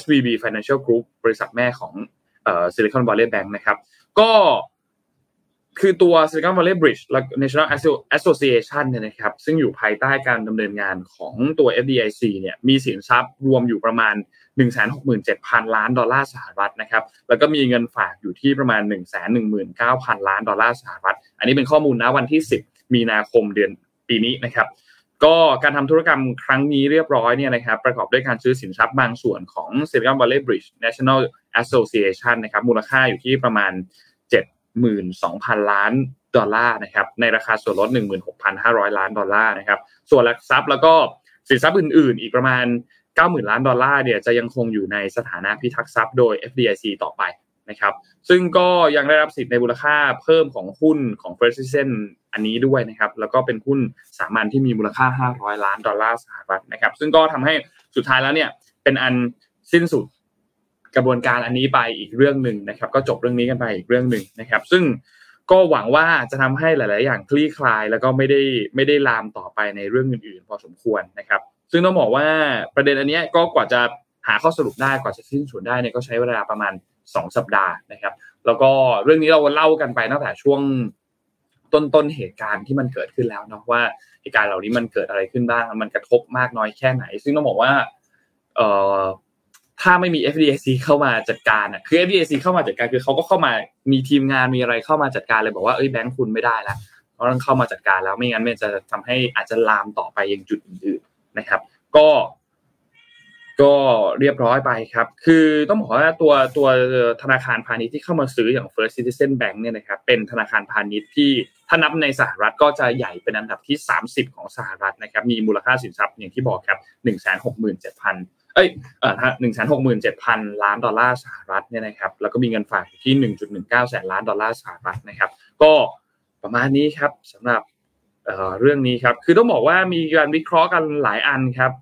SVB Financial Group บริษัทแม่ของเอ่อ Silicon Valley Bank นะครับก็คือตัว Silicon Valley Bridge และ National Association เนี่ยนะครับซึ่งอยู่ภายใต้การดำเนินงานของตัว FDIC เนี่ยมีสินทรัพย์รวมอยู่ประมาณ 167,000 ล้านดอลลาร์สหรัฐนะครับ แล้วก็มีเงินฝากอยู่ที่ประมาณ 119,000 ล้านดอลลาร์สหรัฐ อันนี้เป็นข้อมูลนะวันที่ 10 มีนาคมเดือนปีนี้นะครับ ก็การทำธุรกรรมครั้งนี้เรียบร้อยเนี่ยนะครับประกอบด้วยการซื้อสินทรัพย์บางส่วนของ Silicon Valley Bridge National Association นะครับมูลค่าอยู่ที่ประมาณ 72,000 ล้านดอลลาร์นะครับในราคาส่วนลด 16,500 ล้านดอลลาร์นะครับส่วนหลักทรัพย์แล้วก็สินทรัพย์อื่น ๆ อีกประมาณ 90,000 ล้านดอลลาร์เนี่ยจะยังคงอยู่ในสถานะพิทักษ์ทรัพย์โดย FDIC ต่อไปนะครับ ซึ่งก็ยังได้รับสิทธิ์ในมูลค่าเพิ่มของหุ้นของ First Citizen อันนี้ด้วยนะครับ แล้วก็เป็นหุ้นสามัญที่มีมูลค่า 500 ล้านดอลลาร์สหรัฐนะครับ ซึ่งก็ทำให้สุดท้ายแล้วเนี่ยเป็นอันสิ้นสุดกระบวนการอันนี้ไปอีกเรื่องหนึ่งนะครับ ก็จบเรื่องนี้กันไปอีกเรื่องหนึ่งนะครับ ซึ่งก็หวังว่าจะทำให้หลาย ๆ อย่างคลี่คลาย แล้วก็ไม่ได้ไม่ได้ลามต่อไปในเรื่องอื่น ๆ พอสมควรนะครับ ซึ่งต้องบอกว่าประเด็นอันนี้ก็กว่าจะหาข้อสรุปได้กว่าจะสิ้นสุดได้เนี่ยก็ใช้เวลาประมาณ 2 สัปดาห์นะครับ แล้วก็เรื่องนี้เราเล่ากันไปตั้งแต่ช่วงต้นต้นเหตุการณ์ที่มันเกิดขึ้นแล้วเนาะว่าเหตุการณ์เหล่านี้มันเกิดอะไรขึ้นบ้าง มันกระทบมากน้อยแค่ไหน ซึ่งต้องบอกว่าเอ่อถ้าไม่มี FDIC เข้ามาจัดการอะคือ FDIC เข้ามาจัดการคือเขาก็เข้ามามีทีมงานมีอะไรเข้ามาจัดการเลยบอกว่าเอ้ยแบงค์คุณไม่ได้ล้วเราต้องเข้ามาจัดการแล้วไม่งั้นมันจะทำให้อาจจะลามต่อไปยังจุดอื่น นะครับ ก็ก็เรียบร้อยไปครับ คือต้องบอกว่าตัวตัวธนาคารพาณิชย์ที่เข้ามาซื้ออย่าง First Citizen Bank เนี่ยนะครับเป็นธนาคารพาณิชย์ที่ถ้านับในสหรัฐก็จะใหญ่เป็นอันดับที่ 30 ของสหรัฐนะครับ มีมูลค่าสินทรัพย์อย่างที่บอกครับ 167,000 เอ้ยเอ่อหนึ่งแสนหกหมื่นเจ็ดพันล้านดอลลาร์สหรัฐเนี่ยนะครับ แล้วก็มีเงินฝากที่หนึ่งจุดหนึ่งเก้าแสนล้านดอลลาร์สหรัฐนะครับ ก็ประมาณนี้ครับสำหรับ เเรื่องนี้ครับ คือต้องบอกว่ามีการวิเคราะห์กันหลายอันครับ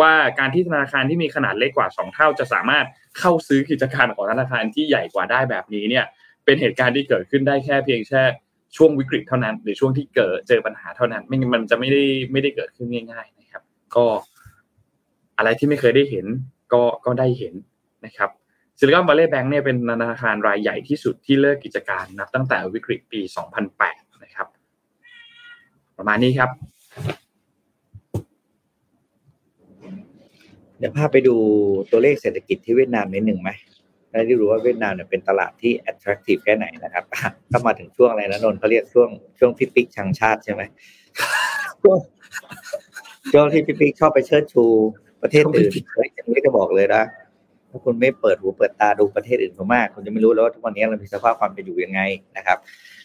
ว่าการที่ธนาคารที่มีขนาดเล็กกว่า 2 เท่า จะสามารถเข้าซื้อกิจการของธนาคารที่ใหญ่กว่าได้แบบนี้เนี่ย เป็นเหตุการณ์ที่เกิดขึ้นได้แค่เพียงแค่ช่วงวิกฤตเท่านั้นหรือช่วงที่เกิดเจอปัญหาเท่านั้นไม่งั้นมันจะไม่ได้ไม่ได้เกิดขึ้นง่าย ๆ นะครับ ก็อะไรที่ไม่เคยได้เห็นก็ก็ได้เห็นนะครับซิลิคอนวัลเลย์แบงก์เนี่ยเป็นธนาคารรายใหญ่ที่สุดที่เลิกกิจการนับตั้งแต่วิกฤตปี 2008นะครับ ประมาณนี้ครับ เดี๋ยวพาไปดูตัวเลขเศรษฐกิจที่เวียดนามนิดหนึ่งไหมได้รู้ว่าเวียดนามเนี่ยเป็นตลาดที่ attractive แค่ไหนนะครับก็มาถึงช่วงอะไรนะนนท์เขาเรียกช่วงช่วงพิปิกชังชาติใช่ไหมช่วงช่วงที่พิปิกชอบไปเชิดชูประเทศอื่นเฮ้ยอย่างนี้จะบอกเลยนะ ถ้าคุณไม่เปิดหูเปิดตาดูประเทศอื่นเขามากคุณจะไม่รู้แล้วว่าทุกวันนี้เรามีสภาพความเป็นอยู่ยังไงนะครับ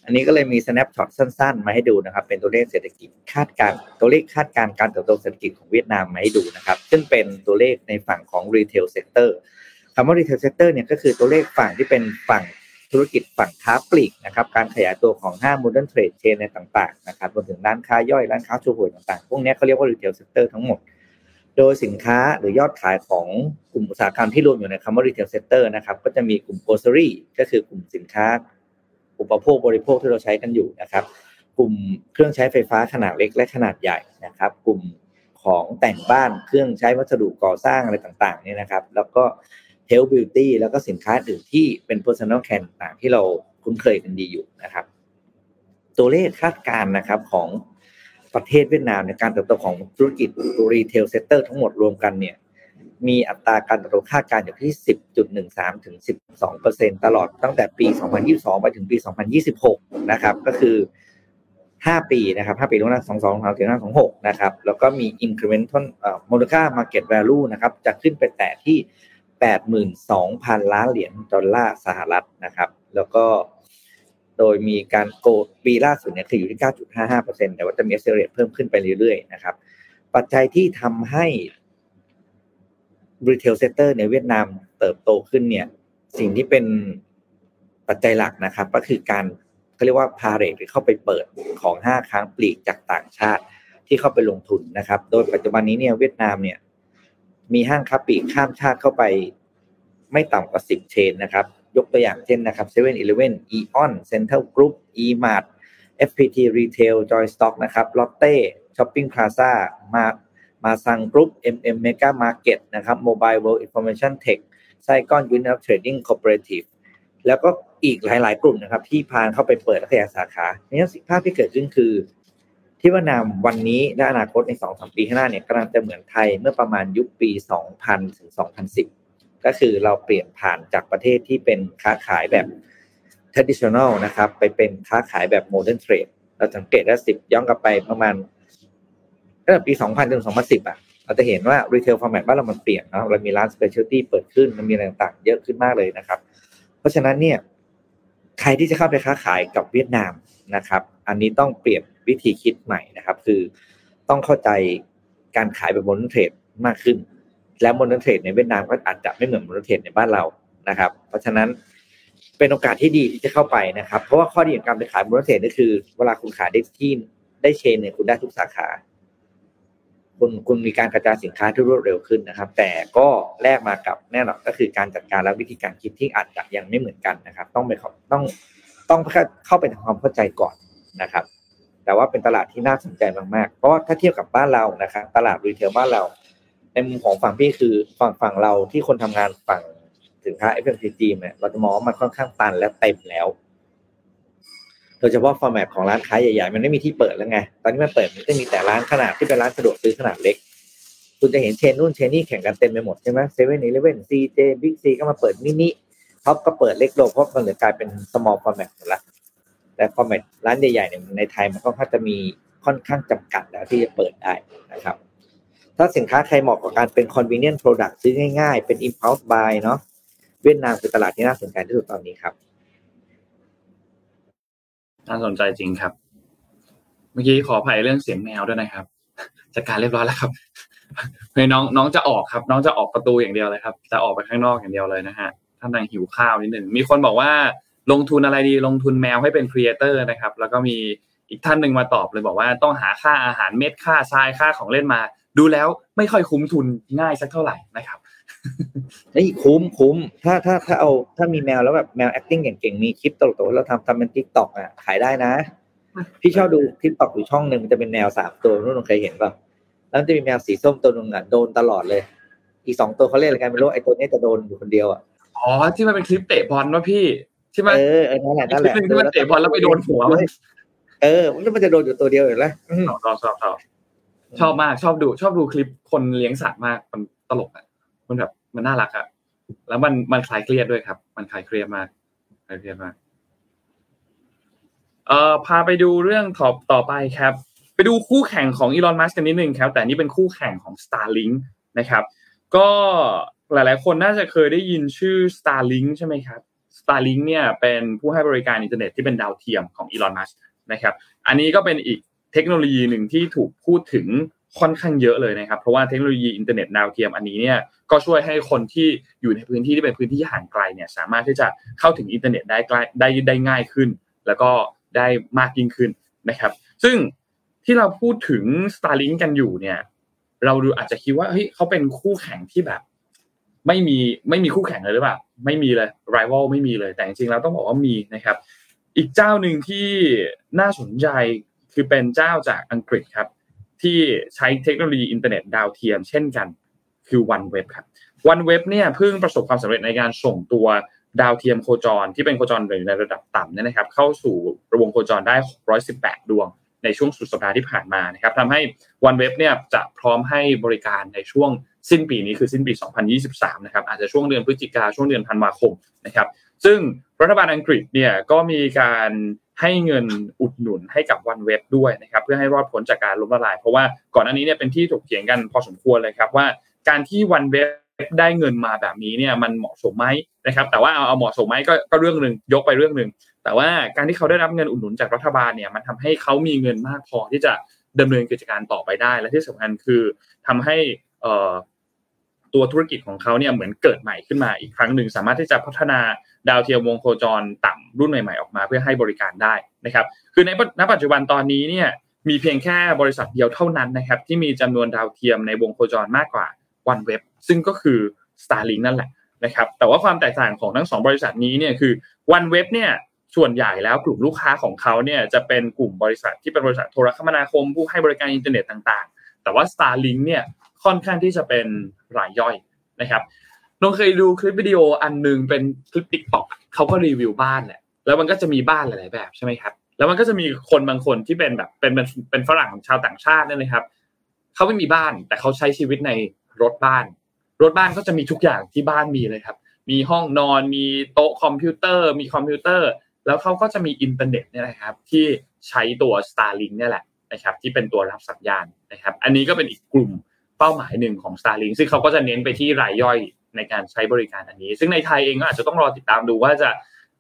อันนี้ก็เลยมี snapshot สั้น ๆ มาให้ดูนะครับ เป็นตัวเลขเศรษฐกิจคาดการตัวเลขคาดการการเติบโตเศรษฐกิจของเวียดนามมาให้ดูนะครับ ซึ่งเป็นตัวเลขในฝั่งของ retail sector คำว่า retail sector เนี่ยก็คือตัวเลขฝั่งที่เป็นฝั่งธุรกิจฝั่งค้าปลีกนะครับ การขยายตัวของห้าง modern trade chain ในต่าง ๆ นะครับรวมถึงร้านค้าย่อยร้านค้าชูห่วยต่างๆ พวกนี้เขาเรียกว่า retail sector ทั้งหมด โดยสินค้าหรือยอดขายของกลุ่มอุตสาหกรรมที่รวมอยู่ในคำว่า retail sector นะครับก็จะมีกลุ่ม grocery ก็คือกลุ่มสินค้า อุปโภคบริโภคที่เราใช้กันอยู่นะครับ กลุ่มเครื่องใช้ไฟฟ้าขนาดเล็กและขนาดใหญ่นะครับ กลุ่มของแต่งบ้านเครื่องใช้วัสดุก่อสร้างอะไรต่างๆเนี่ยนะครับ แล้วก็ health beauty แล้วก็สินค้าอื่นที่เป็น personal care ต่างๆที่เราคุ้นเคยกันดีอยู่นะครับ ตัวเลขคาดการณ์นะครับของ ประเทศเวียดนามในการเติบโตของธุรกิจ retail sector ทั้งหมดรวมกันเนี่ยมีอัตราการเติบโตคาดการณ์อยู่ที่ 10.13 ถึง 12 ตลอดตั้งแต่ปี 2022 ไปถึงปี 2026 นะครับ ก็คือ 5 ปีนะครับ 5 ปีล่วงหน้า22 3 4 5 26 นะครับ แล้วก็มี incremental เอ่อมูลค่า market value นะครับ จะขึ้นไปแต่ที่ 82,000 ล้านเหรียญดอลลาร์สหรัฐนะครับ แล้วก็ โดยมีการโกดปีล่าสุดเนี่ยคืออยู่ที่ 9.55%แต่ว่าจะมี accelerate เพิ่มขึ้นไปเรื่อยๆนะครับ ปัจจัยที่ทำให้ retail sector ในเวียดนามเติบโตขึ้นเนี่ย สิ่งที่เป็นปัจจัยหลักนะครับ ก็คือการเขาเรียกว่าพาเรทหรือเข้าไปเปิดของห้าค้างปลีกจากต่างชาติที่เข้าไปลงทุนนะครับ โดยปัจจุบันนี้เนี่ยเวียดนามเนี่ย มีห้างค้าปลีกข้ามชาติเข้าไป ไม่ต่ำกว่า 10 เชนนะครับ ยกตัวอย่างเช่นนะครับ7 e เ e ่ e อ Eon Central Group E-Mart FPT Retail Joint Stock นะครับ Lotte Shopping Plaza มามาซาน Group MM Mega Market นะครับ Mobile World Information Tech Saigon Union Trading Cooperative แล้วก็อีกหลาย ๆ กลุ่มนะครับ ที่พานเข้าไปเปิดและขยายสาขาเนี่ยภาพที่เกิดขึ้นคือ ที่เวียดนามวันนี้และอนาคตใน2อสปีข้างหน้าเนี่ยกำลังจะเหมือนไทยเมื่อประมาณยุคปี 2000 ถึง 2010 ก็คือเราเปลี่ยนผ่านจากประเทศที่เป็นค้าขายแบบ traditional นะครับ ไปเป็นค้าขายแบบ modern trade เราสังเกตว่าสิบย้อนกลับไปประมาณตั้งแต่ปี 2000ถึง2010 อะ เราจะเห็นว่า retail format บ้านเรามันเปลี่ยนนะเรามีร้าน specialty เปิดขึ้น มันมีอะไรต่างๆ เยอะขึ้นมากเลยนะครับ เพราะฉะนั้นเนี่ย ใครที่จะเข้าไปค้าขายกับเวียดนามนะครับ อันนี้ต้องเปลี่ยนวิธีคิดใหม่นะครับ คือต้องเข้าใจการขายแบบ modern trade มากขึ้น และ modern trade ในเวียดนามก็อาจจะไม่เหมือน modern trade ในบ้านเรานะครับ เพราะฉะนั้นเป็นโอกาสที่ดีที่จะเข้าไปนะครับ เพราะว่าข้อดีของการไปขาย modern trade ก็คือ เวลาคุณขายได้ที่ได้เชนเนี่ยคุณได้ทุกสาขา คุณคุณมีการกระจายสินค้าที่รวดเร็วขึ้นนะครับ แต่ก็แลกมากับแน่นอนก็คือการจัดการและวิธีการคิดที่อาจจะยังไม่เหมือนกันนะครับ ต้องไปต้องต้องเข้าไปทำความเข้าใจก่อนนะครับ แต่ว่าเป็นตลาดที่น่าสนใจมากๆ เพราะว่าถ้าเทียบกับบ้านเรานะครับ ตลาดรีเทลบ้านเรา ในมุมของฝั่งพี่คือฝั่งฝั่งเราที่คนทำงานฝั่งสินค้า FMCG เนี่ยเราจะมองว่ามันค่อนข้างตันและเต็มแล้วโดยเฉพาะ format ของร้านค้าใหญ่ๆ มันไม่มีที่เปิดแล้วไง ตอนนี้มันเปิดมันจะมีแต่ร้านขนาดที่เป็นร้านสะดวกซื้อขนาดเล็ก คุณจะเห็น chain นู่น chain นี่แข่งกันเต็มไปหมดใช่ไหมเซเว่นอีเลฟเว่นซีเจบิ๊กซีก็มาเปิดมินิท็อปส์ก็เปิดเล็กลงเพราะมันเหลือกลายเป็น small format หมดละแต่ format ร้านใหญ่ๆเนี่ยในไทยมันก็ค่อนจะมีค่อนข้างจำกัดแล้วที่จะเปิดได้นะครับ ถ้าสินค้าไทยเหมาะกับการเป็น convenient product ซื้อง่ายๆ เป็น impulse buy เนาะเวียดนามคือตลาดที่น่าสนใจที่สุดตอนนี้ครับ น่าสนใจจริงครับ เมื่อกี้ขออภัยเรื่องเสียงแมวด้วยนะครับจัดการเรียบร้อยแล้วครับเฮ้ยน้องน้องจะออกครับ น้องจะออกประตูอย่างเดียวเลยครับ จะออกไปข้างนอกอย่างเดียวเลยนะฮะท่านกำลังหิวข้าวนิดหนึ่งมีคนบอกว่าลงทุนอะไรดีลงทุนแมวให้เป็น creator นะครับ แล้วก็มีอีกท่านหนึ่งมาตอบเลยบอกว่าต้องหาค่าอาหารเม็ดค่าทรายค่าของเล่นมา ดูแล้วไม่ค่อยคุ้มทุนง่ายสักเท่าไหร่นะครับเฮ้ยคุ้มคุ้มถ้าถ้าถ้าเอาถ้ามีแมวแล้วแบบแมว acting เก่งๆมีคลิปตลกๆเราทำทำเป็น TikTok อะขายได้นะ พี่ชอบดู TikTok อยู่ช่องหนึ่งมันจะเป็นแมวสามตัวนู่นเคยเห็นป่ะแล้วมันจะมีแมวสีส้มตัวหนึ่งอะโดนตลอดเลย อีกสองตัวเขาเรียกอะไรกันไม่รู้ไอ้ตัวนี้จะโดนอยู่คนเดียวอะอ๋อที่มันเป็นคลิปเตะบอลวะพี่ที่มันเออเออนั่นแหละอีกนั่นคแหลิปละหนึ่งที่มันเตะบอลแล้วไปโดนหัวมันเออมันมันจะโดนอยู่ตัวเดียวอยู่แล้วอืมชอบชอบชอบ ชอบมากชอบดูชอบดูคลิปคนเลี้ยงสัตว์มากมันตลกอะมันแบบมันน่ารักอะแล้วมันมันคลายเครียดด้วยครับ มันคลายเครียดมากคลายเครียดมากเอ่อพาไปดูเรื่องต่อต่อไปครับ ไปดูคู่แข่งของอีลอนมัสก์กันนิดนึงครับ แต่นี่เป็นคู่แข่งของ Starlink นะครับ ก็หลาย ๆ คนน่าจะเคยได้ยินชื่อ Starlink ใช่ไหมครับ Starlink เนี่ยเป็นผู้ให้บริการอินเทอร์เน็ตที่เป็นดาวเทียมของอีลอนมัสก์นะครับ อันนี้ก็เป็นอีก เทคโนโลยีหนึ่งที่ถูกพูดถึงค่อนข้างเยอะเลยนะครับ เพราะว่าเทคโนโลยีอินเทอร์เน็ตดาวเทียมอันนี้เนี่ยก็ช่วยให้คนที่อยู่ในพื้นที่ที่เป็นพื้นที่ห่างไกลเนี่ยสามารถที่จะเข้าถึงอินเทอร์เน็ตได้ใกล้ได้ได้ง่ายขึ้น แล้วก็ได้มากยิ่งขึ้นนะครับ ซึ่งที่เราพูดถึง Starlink กันอยู่เนี่ย เราดูอาจจะคิดว่าเฮ้ยเขาเป็นคู่แข่งที่แบบ ไม่มีไม่มีคู่แข่งเลยหรือเปล่าไม่มีเลย rival ไม่มีเลยแต่จริงๆเราต้องบอกว่ามีนะครับ อีกเจ้าหนึ่งที่น่าสนใจ คือเป็นเจ้าจากอังกฤษครับ ที่ใช้เทคโนโลยีอินเทอร์เน็ตดาวเทียมเช่นกัน คือ OneWeb ครับ OneWeb เนี่ยเพิ่งประสบความสำเร็จในการส่งตัวดาวเทียมโคจรที่เป็นโคจรอยู่ในระดับต่ำเนี่ยนะครับ เข้าสู่ระวงโคจรได้ 618 ดวง ในช่วงสุดสัปดาห์ที่ผ่านมานะครับทำให้ OneWeb เนี่ยจะพร้อมให้บริการในช่วงสิ้นปีนี้คือสิ้นปี 2023 นะครับ อาจจะช่วงเดือนพฤศจิกาช่วงเดือนธันวาคมนะครับ ซึ่งรัฐบาลอังกฤษเนี่ยก็มีการ ให้เงินอุดหนุนให้กับ OneWeb ด้วยนะครับเพื่อให้รอดพ้นจากการล้มละลาย เพราะว่าก่อนหน้านี้เนี่ยเป็นที่ถกเถียงกันพอสมควรเลยครับว่า การที่ OneWeb ได้เงินมาแบบนี้เนี่ยมันเหมาะสมไหมนะครับแต่ว่าเอาเอาเหมาะสมไหมก็ก็เรื่องหนึ่งยกไปเรื่องหนึ่งแต่ว่าการที่เขาได้รับเงินอุดหนุนจากรัฐบาลเนี่ยมันทำให้เขามีเงินมากพอที่จะดำเนินกิจการต่อไปได้ และที่สำคัญคือทำให้อ่อ ตัวธุรกิจของเขาเนี่ยเหมือนเกิดใหม่ขึ้นมาอีกครั้งหนึ่ง สามารถที่จะพัฒนาดาวเทียมวงโคจรต่ำรุ่นใหม่ๆออกมาเพื่อให้บริการได้นะครับคือในณปัจจุบันตอนนี้เนี่ยมีเพียงแค่บริษัทเดียวเท่านั้นนะครับที่มีจำนวนดาวเทียมในวงโคจรมากกว่า OneWeb ซึ่งก็คือ Starlink นั่นแหละนะครับแต่ว่าความแตกต่างของทั้งสองบริษัทนี้เนี่ยคือ OneWeb เนี่ยส่วนใหญ่แล้วกลุ่มลูกค้าของเขาเนี่ยจะเป็นกลุ่มบริษัทที่เป็นบริษัทโทรคมนาคมผู้ให้บริการอินเทอร์เน็ตต่างๆ แต่ว่า Starlink เนี่ย ค่อนข้างที่จะเป็นรายย่อยนะครับน้องเคยดูคลิปวิดีโออันหนึ่งเป็นคลิป TikTok เขาก็รีวิวบ้านแหละแล้วมันก็จะมีบ้านหลาย ๆ แบบใช่ไหมครับแล้วมันก็จะมีคนบางคนที่เป็นแบบเป็นเป็นเป็นฝรั่งชาวต่างชาติเนี่ยนะครับเขาไม่มีบ้านแต่เขาใช้ชีวิตในรถบ้าน รถบ้านก็จะมีทุกอย่างที่บ้านมีเลยครับ มีห้องนอนมีโต๊ะคอมพิวเตอร์ มีคอมพิวเตอร์ แล้วเขาก็จะมีอินเทอร์เน็ตเนี่ยนะครับ ที่ใช้ตัว Starlink เนี่ยแหละนะครับ ที่เป็นตัวรับสัญญาณนะครับ อันนี้ก็เป็นอีกกลุ่ม เป้าหมายหนึ่งของ Starlink ซึ่งเขาก็จะเน้นไปที่รายย่อยในการใช้บริการอันนี้ ซึ่งในไทยเองก็อาจจะต้องรอติดตามดูว่าจะ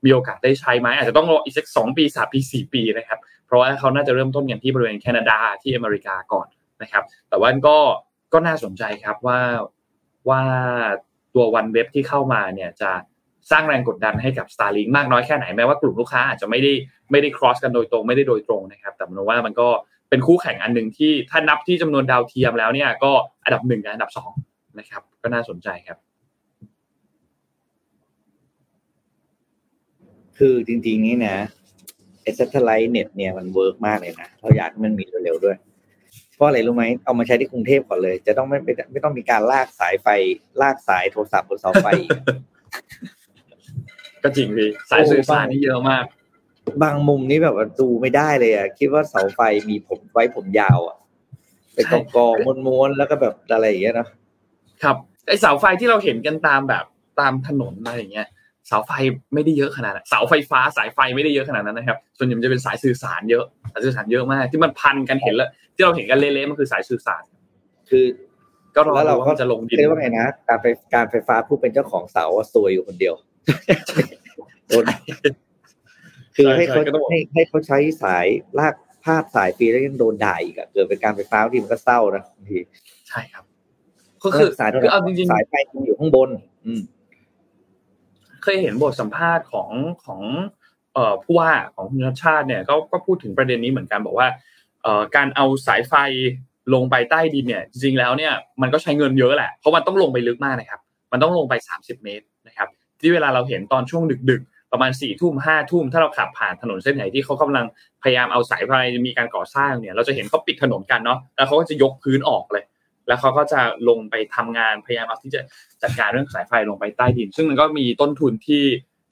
มีโอกาสได้ใช้ไหมอาจจะต้องรออีกสักสองปีสามปีสี่ปีนะครับ เพราะว่าเขาน่าจะเริ่มต้นกันที่บริเวณแคนาดาที่อเมริกาก่อนนะครับ แต่ว่าก็ก็น่าสนใจครับว่าว่าตัววันเว็บที่เข้ามาเนี่ยจะสร้างแรงกดดันให้กับ Starlink มากน้อยแค่ไหนแม้ว่ากลุ่มลูกค้าอาจจะไม่ได้ไม่ได้ cross กันโดยตรงไม่ได้โดยตรงนะครับ แต่ผมว่ามันก็ เป็นคู่แข่งอันหนึ่งที่ถ้านับที่จำนวนดาวเทียมแล้วเนี่ยก็อันดับหนึ่งกับอันดับสองนะครับ ก็น่าสนใจครับ คือจริงๆ นี่นะไอ้ satellite net เนี่ยมัน work มากเลยนะเราอยากให้มันมีเร็วๆด้วยเพราะอะไรรู้ไหมเอามาใช้ที่กรุงเทพก่อนเลย จะต้องไม่ไม่ไม่ต้องมีการลากสายไฟ ลากสายโทรศัพท์บนเสาไฟอีกก็จริงพี่สายสื่อสารนี่เยอะมาก บางมุมนี้แบบว่าดูไม่ได้เลยอะคิดว่าเสาไฟมีผมไว้ผมยาวอะเป็นกองกองม้วนๆแล้วก็แบบอะไรอย่างเงี้ยนะครับไอ้เสาไฟที่เราเห็นกันตามแบบตามถนนอะไรอย่างเงี้ยเสาไฟไม่ได้เยอะขนาดนั้นเสาไฟฟ้าสายไฟไม่ได้เยอะขนาดนั้นนะครับ ส่วนใหญ่มันจะเป็นสายสื่อสารเยอะสายสื่อสารเยอะมาก ที่มันพันกันเห็นแล้ว ที่เราเห็นกันเละๆมันคือสายสื่อสาร คือ ก็รอแล้วเราดูว่าก็มันจะลงดินเรียกว่าไงนะการไฟการไฟฟ้าผู้เป็นเจ้าของเสาอะซวยอยู่คนเดียวโดน คือให้เขาให้ให้เขาใช้สายลากพาดสายฟรีแล้วยังโดนด่าอีกอะเกิดเป็นการไฟฟ้าบางทีมันก็เศร้านะบางทีใช่ครับ ก็คือสายคือเอาจริงสายไฟมันอยู่ข้างบน อืมๆเคยเห็นบทสัมภาษณ์ของของ เอ่อผู้ว่าของคุณชาติชาติเนี่ยก็ก็พูดถึงประเด็นนี้เหมือนกันบอกว่า เอ่อการเอาสายไฟลงไปใต้ดินเนี่ย จริงๆแล้วเนี่ยมันก็ใช้เงินเยอะแหละเพราะมันต้องลงไปลึกมากนะครับ มันต้องลงไป30เมตรนะครับ ที่เวลาเราเห็นตอนช่วงดึกๆ ประมาณ4ี่ทุ่มห้าทุ่มถ้าเราขับผ่านถนนเส้นไหนที่เขากำลังพยายามเอาสายไฟมีการก่อสร้างเนี่ย เราจะเห็นเขาปิดถนนกันเนาะแล้วเขาก็จะยกพื้นออกเลย แล้วเขาก็จะลงไปทำงานพยายามเอาที่จะจัดการเรื่องสายไฟลงไปใต้ดิน ซึ่งมันก็มีต้นทุนที่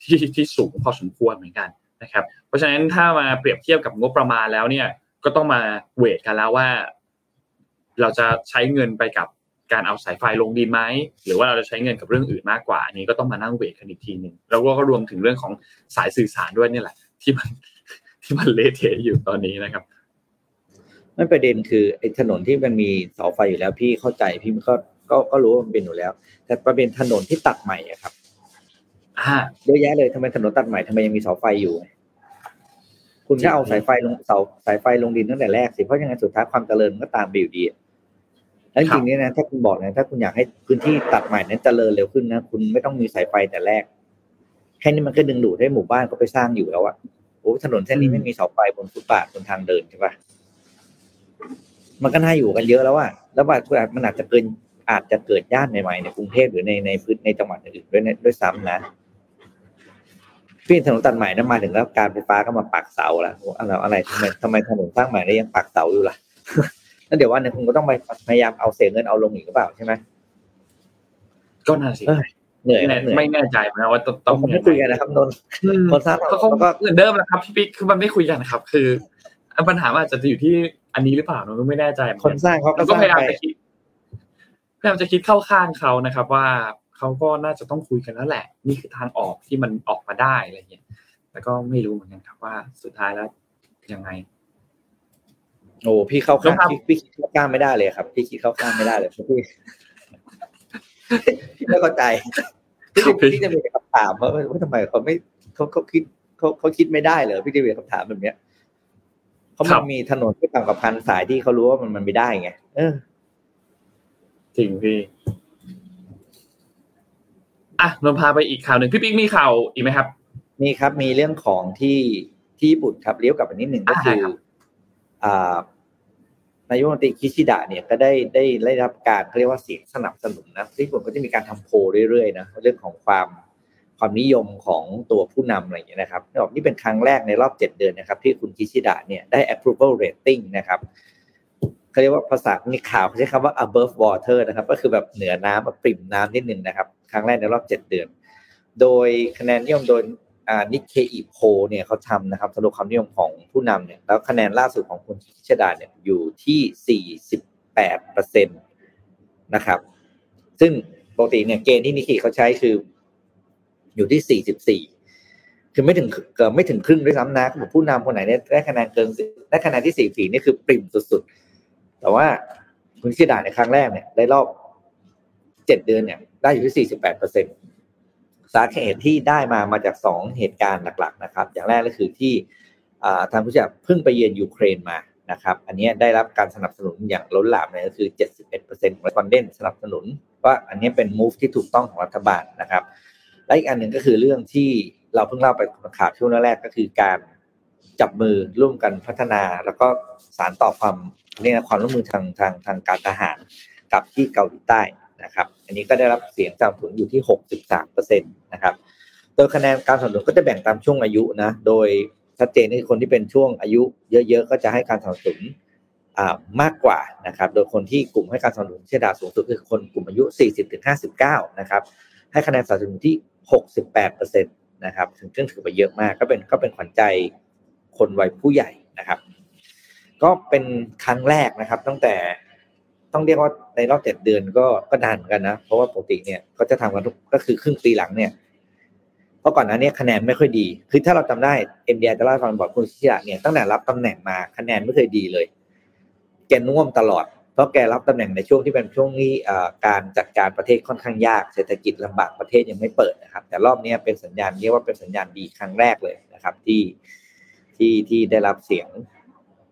ที่ที่สูงพอสมควรเหมือนกันนะครับ เพราะฉะนั้นถ้ามาเปรียบเทียบกับงบประมาณแล้วเนี่ยก็ต้องมาเวทกันแล้วว่า เราจะใช้เงินไปกับ การเอาสายไฟลงดินไหมหรือว่าเราจะใช้เงินกับเรื่องอื่นมากกว่า อันนี้ก็ต้องมานั่งเวทกันอีกทีหนึ่งแล้วก็รวมถึงเรื่องของสายสื่อสารด้วยเนี่ยแหละ ที่มันที่มันเละเทะอยู่ตอนนี้นะครับไม่ประเด็นคือไอ้ถนนที่มันมีเสาไฟอยู่แล้วพี่เข้าใจพี่ก็ก็ก็รู้ว่ามันเป็นอยู่แล้ว แต่ประเด็นถนนที่ตัดใหม่อะครับอ่าเยอะแยะเลยทำไมถนนตัดใหม่ทำไมยังมีเสาไฟอยู่คุณก็เอาสายไฟลงเสาสายไฟลงดินตั้งแต่แรกสิเพราะยังไงสุดท้ายความเจริญมันก็ตามไปอยู่ดีอะ แล้วจริงๆเนี่ยนะถ้าคุณบอกนะถ้าคุณอยากให้พื้นที่ตัดใหม่นั้นเจริญเร็วขึ้นนะคุณไม่ต้องมีสายไฟแต่แรกแค่นี้มันก็ดึงดูดให้หมู่บ้านเขาไปสร้างอยู่แล้วอะโอ้ถนนเส้นนี้ไม่มีเสาไฟบนฟุตบาทบนทางเดินใช่ปะมันก็น่าอยู่กันเยอะแล้วอะแล้วบางทีมันอาจจะเกินอาจจะเกิดย่านใหม่ๆในกรุงเทพหรือในในพื้นในจังหวัดอื่นด้วยนะด้วยซ้ำนะพี่ถนนตัดใหม่นั้นมาถึงแล้วการไฟฟ้าก็มาปักเสาแล้วอะไรอะไรทำไมทำไมถนนสร้างใหม่แล้วยังปักเสาอยู่ล่ะ แล้วเดี๋ยววันหนึงคุณก็ต้องไปพยายามเอาเศษเงินเอาลงอีกหรือเปล่าใช่ไหมก็น่าสิเออเหนื่อยไม่นะแน่เหนื่อยไม่แน่ใจนะว่าต้องต้ต้อองงไม่คุยกันนะครับนนท์อืมคนสร้างก็คงแล้วก็เหมือนเดิมแหละครับพี่ปิ๊กคือมันไม่คุยกันนะครับ คือปัญหามันอาจจะอยู่ที่อันนี้หรือเปล่าเราก็ไม่แน่ใจเหมือนคนกันสร้างเขาก็แล้วสก็ร้างพยายามไปจะคิดพยายามจะคิดเข้าข้างเขานะครับ ว่าเขาก็น่าจะต้องคุยกันแล้วแหละ นี่คือทางออกที่มันออกมาได้อะไรเงี้ยแต่ก็ไม่รู้เหมือนกันครับว่าสุดท้ายแล้วยังไง โอ้พี่เข้าข้างแล้วครับพี่พี่คิดเข้าข้างไม่ได้เลยครับ พี่คิดเข้าข้างไม่ได้เลยพี่พี่ไม่เข้าใจพี่พี่จะมีคำถามว่าว่าทำไมเขาไม่เขาเขาคิดเขาเขาคิดไม่ได้เหรอพี่จะมีคำถามแบบเนี้ยเขาครัมันบมีถนนที่ต่างกับพันสายที่เขารู้ว่ามันมันไม่ได้ไงเออจริงพี่อะนนท์พาไปอีกข่าวหนึ่งพี่ปิ๊กมีข่าวอีกไหมครับ มีครับมีเรื่องของที่ที่ญี่ปุ่นครับเลี้ยวกลับไปนิดหนึ่งก็อ่าคือครับอ่า นายกรัฐมนตรีคิชิดะเนี่ยก็ได้ได้ได้รับการเขาเรียกว่าเสียงสนับสนุนนะที่ญี่ปุ่นก็จะมีการทำโพลเรื่อยๆนะเรื่องของความความนิยมของตัวผู้นำอะไรอย่างเงี้ยนะครับนี่บอกนี่เป็นครั้งแรกในรอบเจ็ดเดือนนะครับ ที่คุณคิชิดะเนี่ยได้ approval rating นะครับเขาเรียกว่าภาษาในข่าวเขาใช้คำว่า above water นะครับ ก็คือแบบเหนือน้ำปริ่มน้ำนิดนึงนะครับ ครั้งแรกในรอบเจ็ดเดือน โดยคะแนนนิยมโดย นิเคอีโพเนี่ยเขาทำนะครับสรวจความนิยมของผู้นำเนี่ยแล้วคะแนนล่าสุดของคุณชิชดาเนี่ยอยู่ที่ 48เปอร์เซ็นตนะครับ ซึ่งปกติเนี่ยเกณฑ์ที่นิเคเขาใช้คืออยู่ที่ 44 คือไม่ถึงเกือบไม่ถึงครึ่งด้วยซ้ำนะบอกผู้นำคนไหนเนี่ยได้คะแนนเกินได้คะแนนที่44นี่คือปริ่มสุดๆ แต่ว่าคุณชิดาในครั้งแรกเนี่ยได้รอบ7เดือนเนี่ยได้อยู่ที่ 48เปอร์เซ็นต สาเหตุที่ได้มามาจากสองเหตุการณ์หลักๆนะครับ อย่างแรกก็คือที่อ่าทางผู้จัดเพิ่งไปเยือนยูเครนมานะครับ อันนี้ได้รับการสนับสนุนอย่างล้นหลามเลยก็คือ 71%ของคอนเดนสนับสนุนว่าอันนี้เป็น move ที่ถูกต้องของรัฐบาลนะครับ และอีกอันหนึ่งก็คือเรื่องที่เราเพิ่งเล่าไปข่าวช่วงแรกก็คือการจับมือร่วมกันพัฒนา แล้วก็สารต่อความเรียกว่าความร่วมมือทางทางทางการทหารกับที่เกาหลีใต้ นะครับ อันนี้ก็ได้รับเสียงสนับสนุนอยู่ที่ 63%นะครับโดยคะแนนการสนับสนุนก็จะแบ่งตามช่วงอายุนะ โดยชัดเจนที่คนที่เป็นช่วงอายุ เยอะๆ ก็จะให้การสนับสนุนมากกว่านะครับ โดยคนที่กลุ่มให้การสนับสนุนเชดาสูงสุดคือคนกลุ่มอายุ 40-59 นะครับ ให้คะแนนสนับสนุนที่ 68%นะครับ ถึงซึ่งถือว่าเยอะมาก ก็เป็นก็เป็นขวัญใจคนวัยผู้ใหญ่นะครับ ก็เป็นครั้งแรกนะครับ ตั้งแต่ ต้องเรียกว่าในรอบเจ็ดเดือนก็ก็นานกันนะ เพราะว่าปกติเนี่ยก็จะทำกันทุกก็คือครึ่งปีหลังเนี่ยเพราะก่อนหน้านี้คะแนนไม่ค่อยดี คือถ้าเราจำได้เอ็มดีจะเล่าให้ฟังบอกคุณชิยะเนี่ยตั้งแต่รับตำแหน่งมาคะแนนไม่เคยดีเลย แกน่วมตลอด เพราะแกรับตำแหน่งในช่วงที่เป็นช่วงนี้การจัดการประเทศค่อนข้างยาก เศรษฐกิจลำบากประเทศยังไม่เปิดนะครับ แต่รอบนี้เป็นสัญญาณเรียกว่าเป็นสัญญาณดีครั้งแรกเลยนะครับ ที่ที่ที่ได้รับเสียง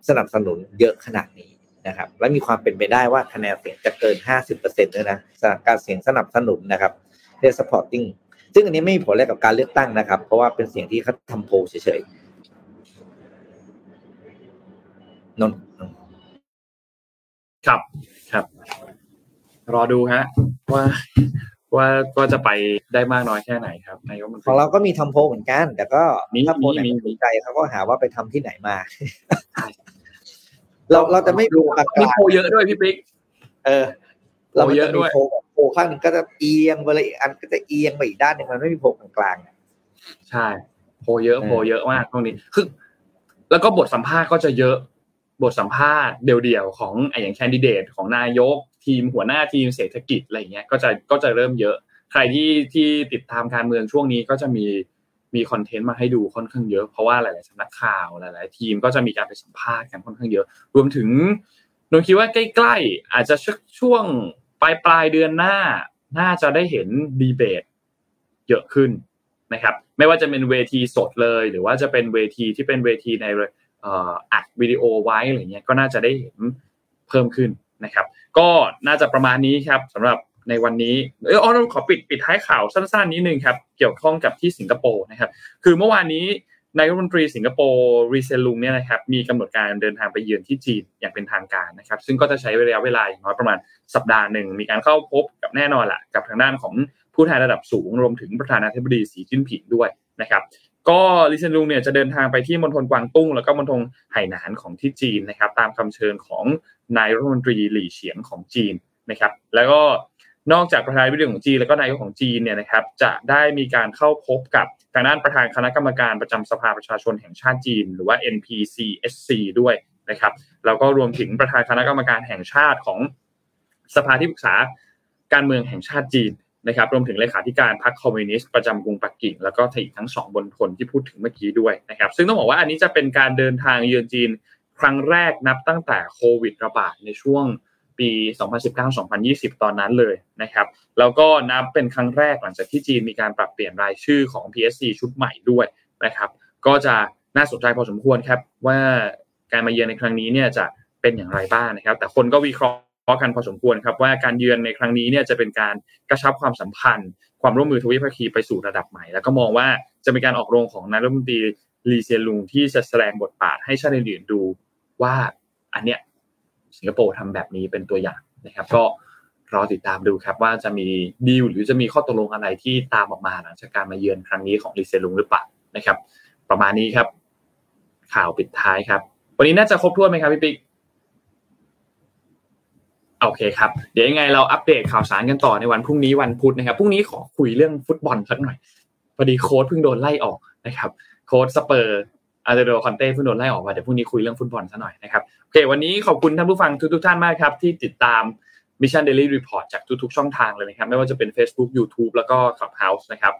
สนับสนุนเยอะขนาดนี้ นะครับ และมีความเป็นไปได้ว่าคะแนนเสียงจะเกิน 50%เลยนะสำหรับการเสียงสนับสนุนนะครับเรียก supporting ซึ่งอันนี้ไม่มีผลอะไรกับการเลือกตั้งนะครับ เพราะว่าเป็นเสียงที่เขาทำโพลเฉยๆนนครับครับ รอดูฮะ ว่าว่าก็จะไปได้มากน้อยแค่ไหนครับนายกมันของเราก็มีทำโพลเหมือนกัน แต่ก็มีถ้าโพลไหนมีไม่สนใจเขาก็หาว่าไปทำที่ไหนมา เราเราจะไม่ดูกลางมีโพลเยอะด้วยพี่ปิ๊กเออ เรามีโพลเยอะอะมีด้วยโพลแบบโพลข้างหนึ่งก็จะเอียงไปเลยอีกอันก็จะเอียงไปอีกด้านหนึ่งมันไม่มีโพลกลางๆอะใช่ โพลเยอะเออโพลเยอะมากตรงนี้คือแล้วก็บทสัมภาษณ์ก็จะเยอะบทสัมภาษณ์เดี่ยวๆของไอ้อย่างแคนดิเดตของนายก ทีมหัวหน้าทีมเศรษฐกิจอะไรอย่างเงี้ยก็จะก็จะเริ่มเยอะ ใครที่ที่ติดตามการเมืองช่วงนี้ก็จะมี มีคอนเทนต์มาให้ดูค่อนข้างเยอะ เพราะว่าหลาย ๆสำนักข่าวหลาย ๆ ทีมก็จะมีการไปสัมภาษณ์กันค่อนข้างเยอะ รวมถึงนนคิดว่าใกล้ ๆ อาจจะช่วงปลายปลายๆเดือนหน้า น่าจะได้เห็นดีเบตเยอะขึ้นนะครับ ไม่ว่าจะเป็นเวทีสดเลย หรือว่าจะเป็นเวทีที่เป็นเวทีในอัดวิดีโอไว้อะไรเงี้ยก็น่าจะได้เห็นเพิ่มขึ้นนะครับ ก็น่าจะประมาณนี้ครับสำหรับ ในวันนี้เอออ๋อเราขอปิดปิดท้ายข่าวสั้นๆนิดนึงครับ เกี่ยวข้องกับที่สิงคโปร์นะครับ คือเมื่อวานนี้นายรัฐมนตรีสิงคโปร์รีเซลุงเนี่ยนะครับมีกำหนดการเดินทางไปเยือนที่จีนอย่างเป็นทางการนะครับ ซึ่งก็จะใช้ระยะเวลาอย่างน้อยประมาณสัปดาห์หนึ่ง มีการเข้าพบกับแน่นอนละกับทางด้านของผู้แทนระดับสูง รวมถึงประธานาธิบดีสีจิ้นผิงด้วยนะครับก็ลิเซนลุงเนี่ยจะเดินทางไปที่มณฑลกวางตุ้ง แล้วก็มณฑลไหหนานของที่จีนนะครับ ตามคำเชิญของนายรัฐมนตรีหลี่เฉียงของจีนนะครับ แล้วก็ นอกจากประธานาธิบดีของจีนแล้วก็นายกของจีนเนี่ยนะครับจะได้มีการเข้าพบกับทางด้านประธานคณะกรรมการประจำสภาประชาชนแห่งชาติจีน หรือว่า NPCSC ด้วยนะครับแล้วก็รวมถึงประธานคณะกรรมการแห่งชาติของสภาที่ปรึกษาการเมืองแห่งชาติจีนนะครับรวมถึงเลขาธิการพรรคคอมมิวนิสต์ประจำกรุงปักกิ่ง แล้วก็อีกทั้งสองบนทนที่พูดถึงเมื่อกี้ด้วยนะครับซึ่งต้องบอกว่าอันนี้จะเป็นการเดินทางเยือนจีน ครั้งแรกนับตั้งแต่โควิดระบาดในช่วง ปี 2019-2020 ตอนนั้นเลยนะครับ แล้วก็นับเป็นครั้งแรกหลังจากที่จีนมีการปรับเปลี่ยนรายชื่อของ PSC ชุดใหม่ด้วยนะครับ ก็จะน่าสนใจพอสมควรครับว่าการมาเยือนในครั้งนี้เนี่ยจะเป็นอย่างไรบ้างนะครับ แต่คนก็วิเคราะห์กันพอสมควรครับว่าการเยือนในครั้งนี้เนี่ยจะเป็นการกระชับความสัมพันธ์ ความร่วมมือทวิภาคีไปสู่ระดับใหม่ แล้วก็มองว่าจะเป็นการออกโรงของนายรัฐมนตรีลีเซียลุงที่จะแสดงบทบาทให้ชาติอื่นๆดูว่าอันเนี้ย สิงคโปร์ทำแบบนี้เป็นตัวอย่างนะครับ ก็รอติดตามดูครับว่าจะมีดีลหรือจะมีข้อตกลงอะไรที่ตามออกมาหลังจากการมาเยือนครั้งนี้ของลีเซลุงหรือเปล่านะครับ ประมาณนี้ครับ ข่าวปิดท้ายครับ วันนี้น่าจะครบถ้วนไหมครับพี่ปิ๊กโอเคครับ เดี๋ยวยังไงเราอัปเดตข่าวสารกันต่อในวันพรุ่งนี้วันพุธนะครับพรุ่งนี้ขอคุยเรื่องฟุตบอลสักหน่อยพอดีโค้ดเพิ่งโดนไล่ออกนะครับ โค้ชสเปอร์ อันโตนิโอคอนเต้เพิ่งโดนไล่ออกมาเดี๋ยวพรุ่งนี้คุยเรื่องฟุตบอลซะหน่อยนะครับโอเควันนี้ขอบคุณท่านผู้ฟังทุกๆท่านมากครับที่ติดตาม Mission Daily Report จากทุกๆช่องทางเลยนะครับไม่ว่าจะเป็น Facebook YouTube แล้วก็ Clubhouse นะครับ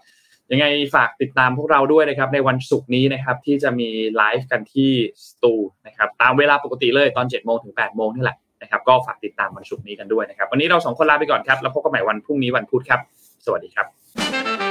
ยังไงฝากติดตามพวกเราด้วยนะครับในวันศุกร์นี้นะครับที่จะมีไลฟ์กันที่สตูนะครับตามเวลาปกติเลยตอน7โมงถึง8โมงนี่แหละนะครับก็ฝากติดตามวันศุกร์นี้กันด้วยนะครับวันนี้เราสองคนลาไปก่อนครับแล้วพบกันใหม่วันพรุ่งนี้วันพุธครับ สวัสดีครับ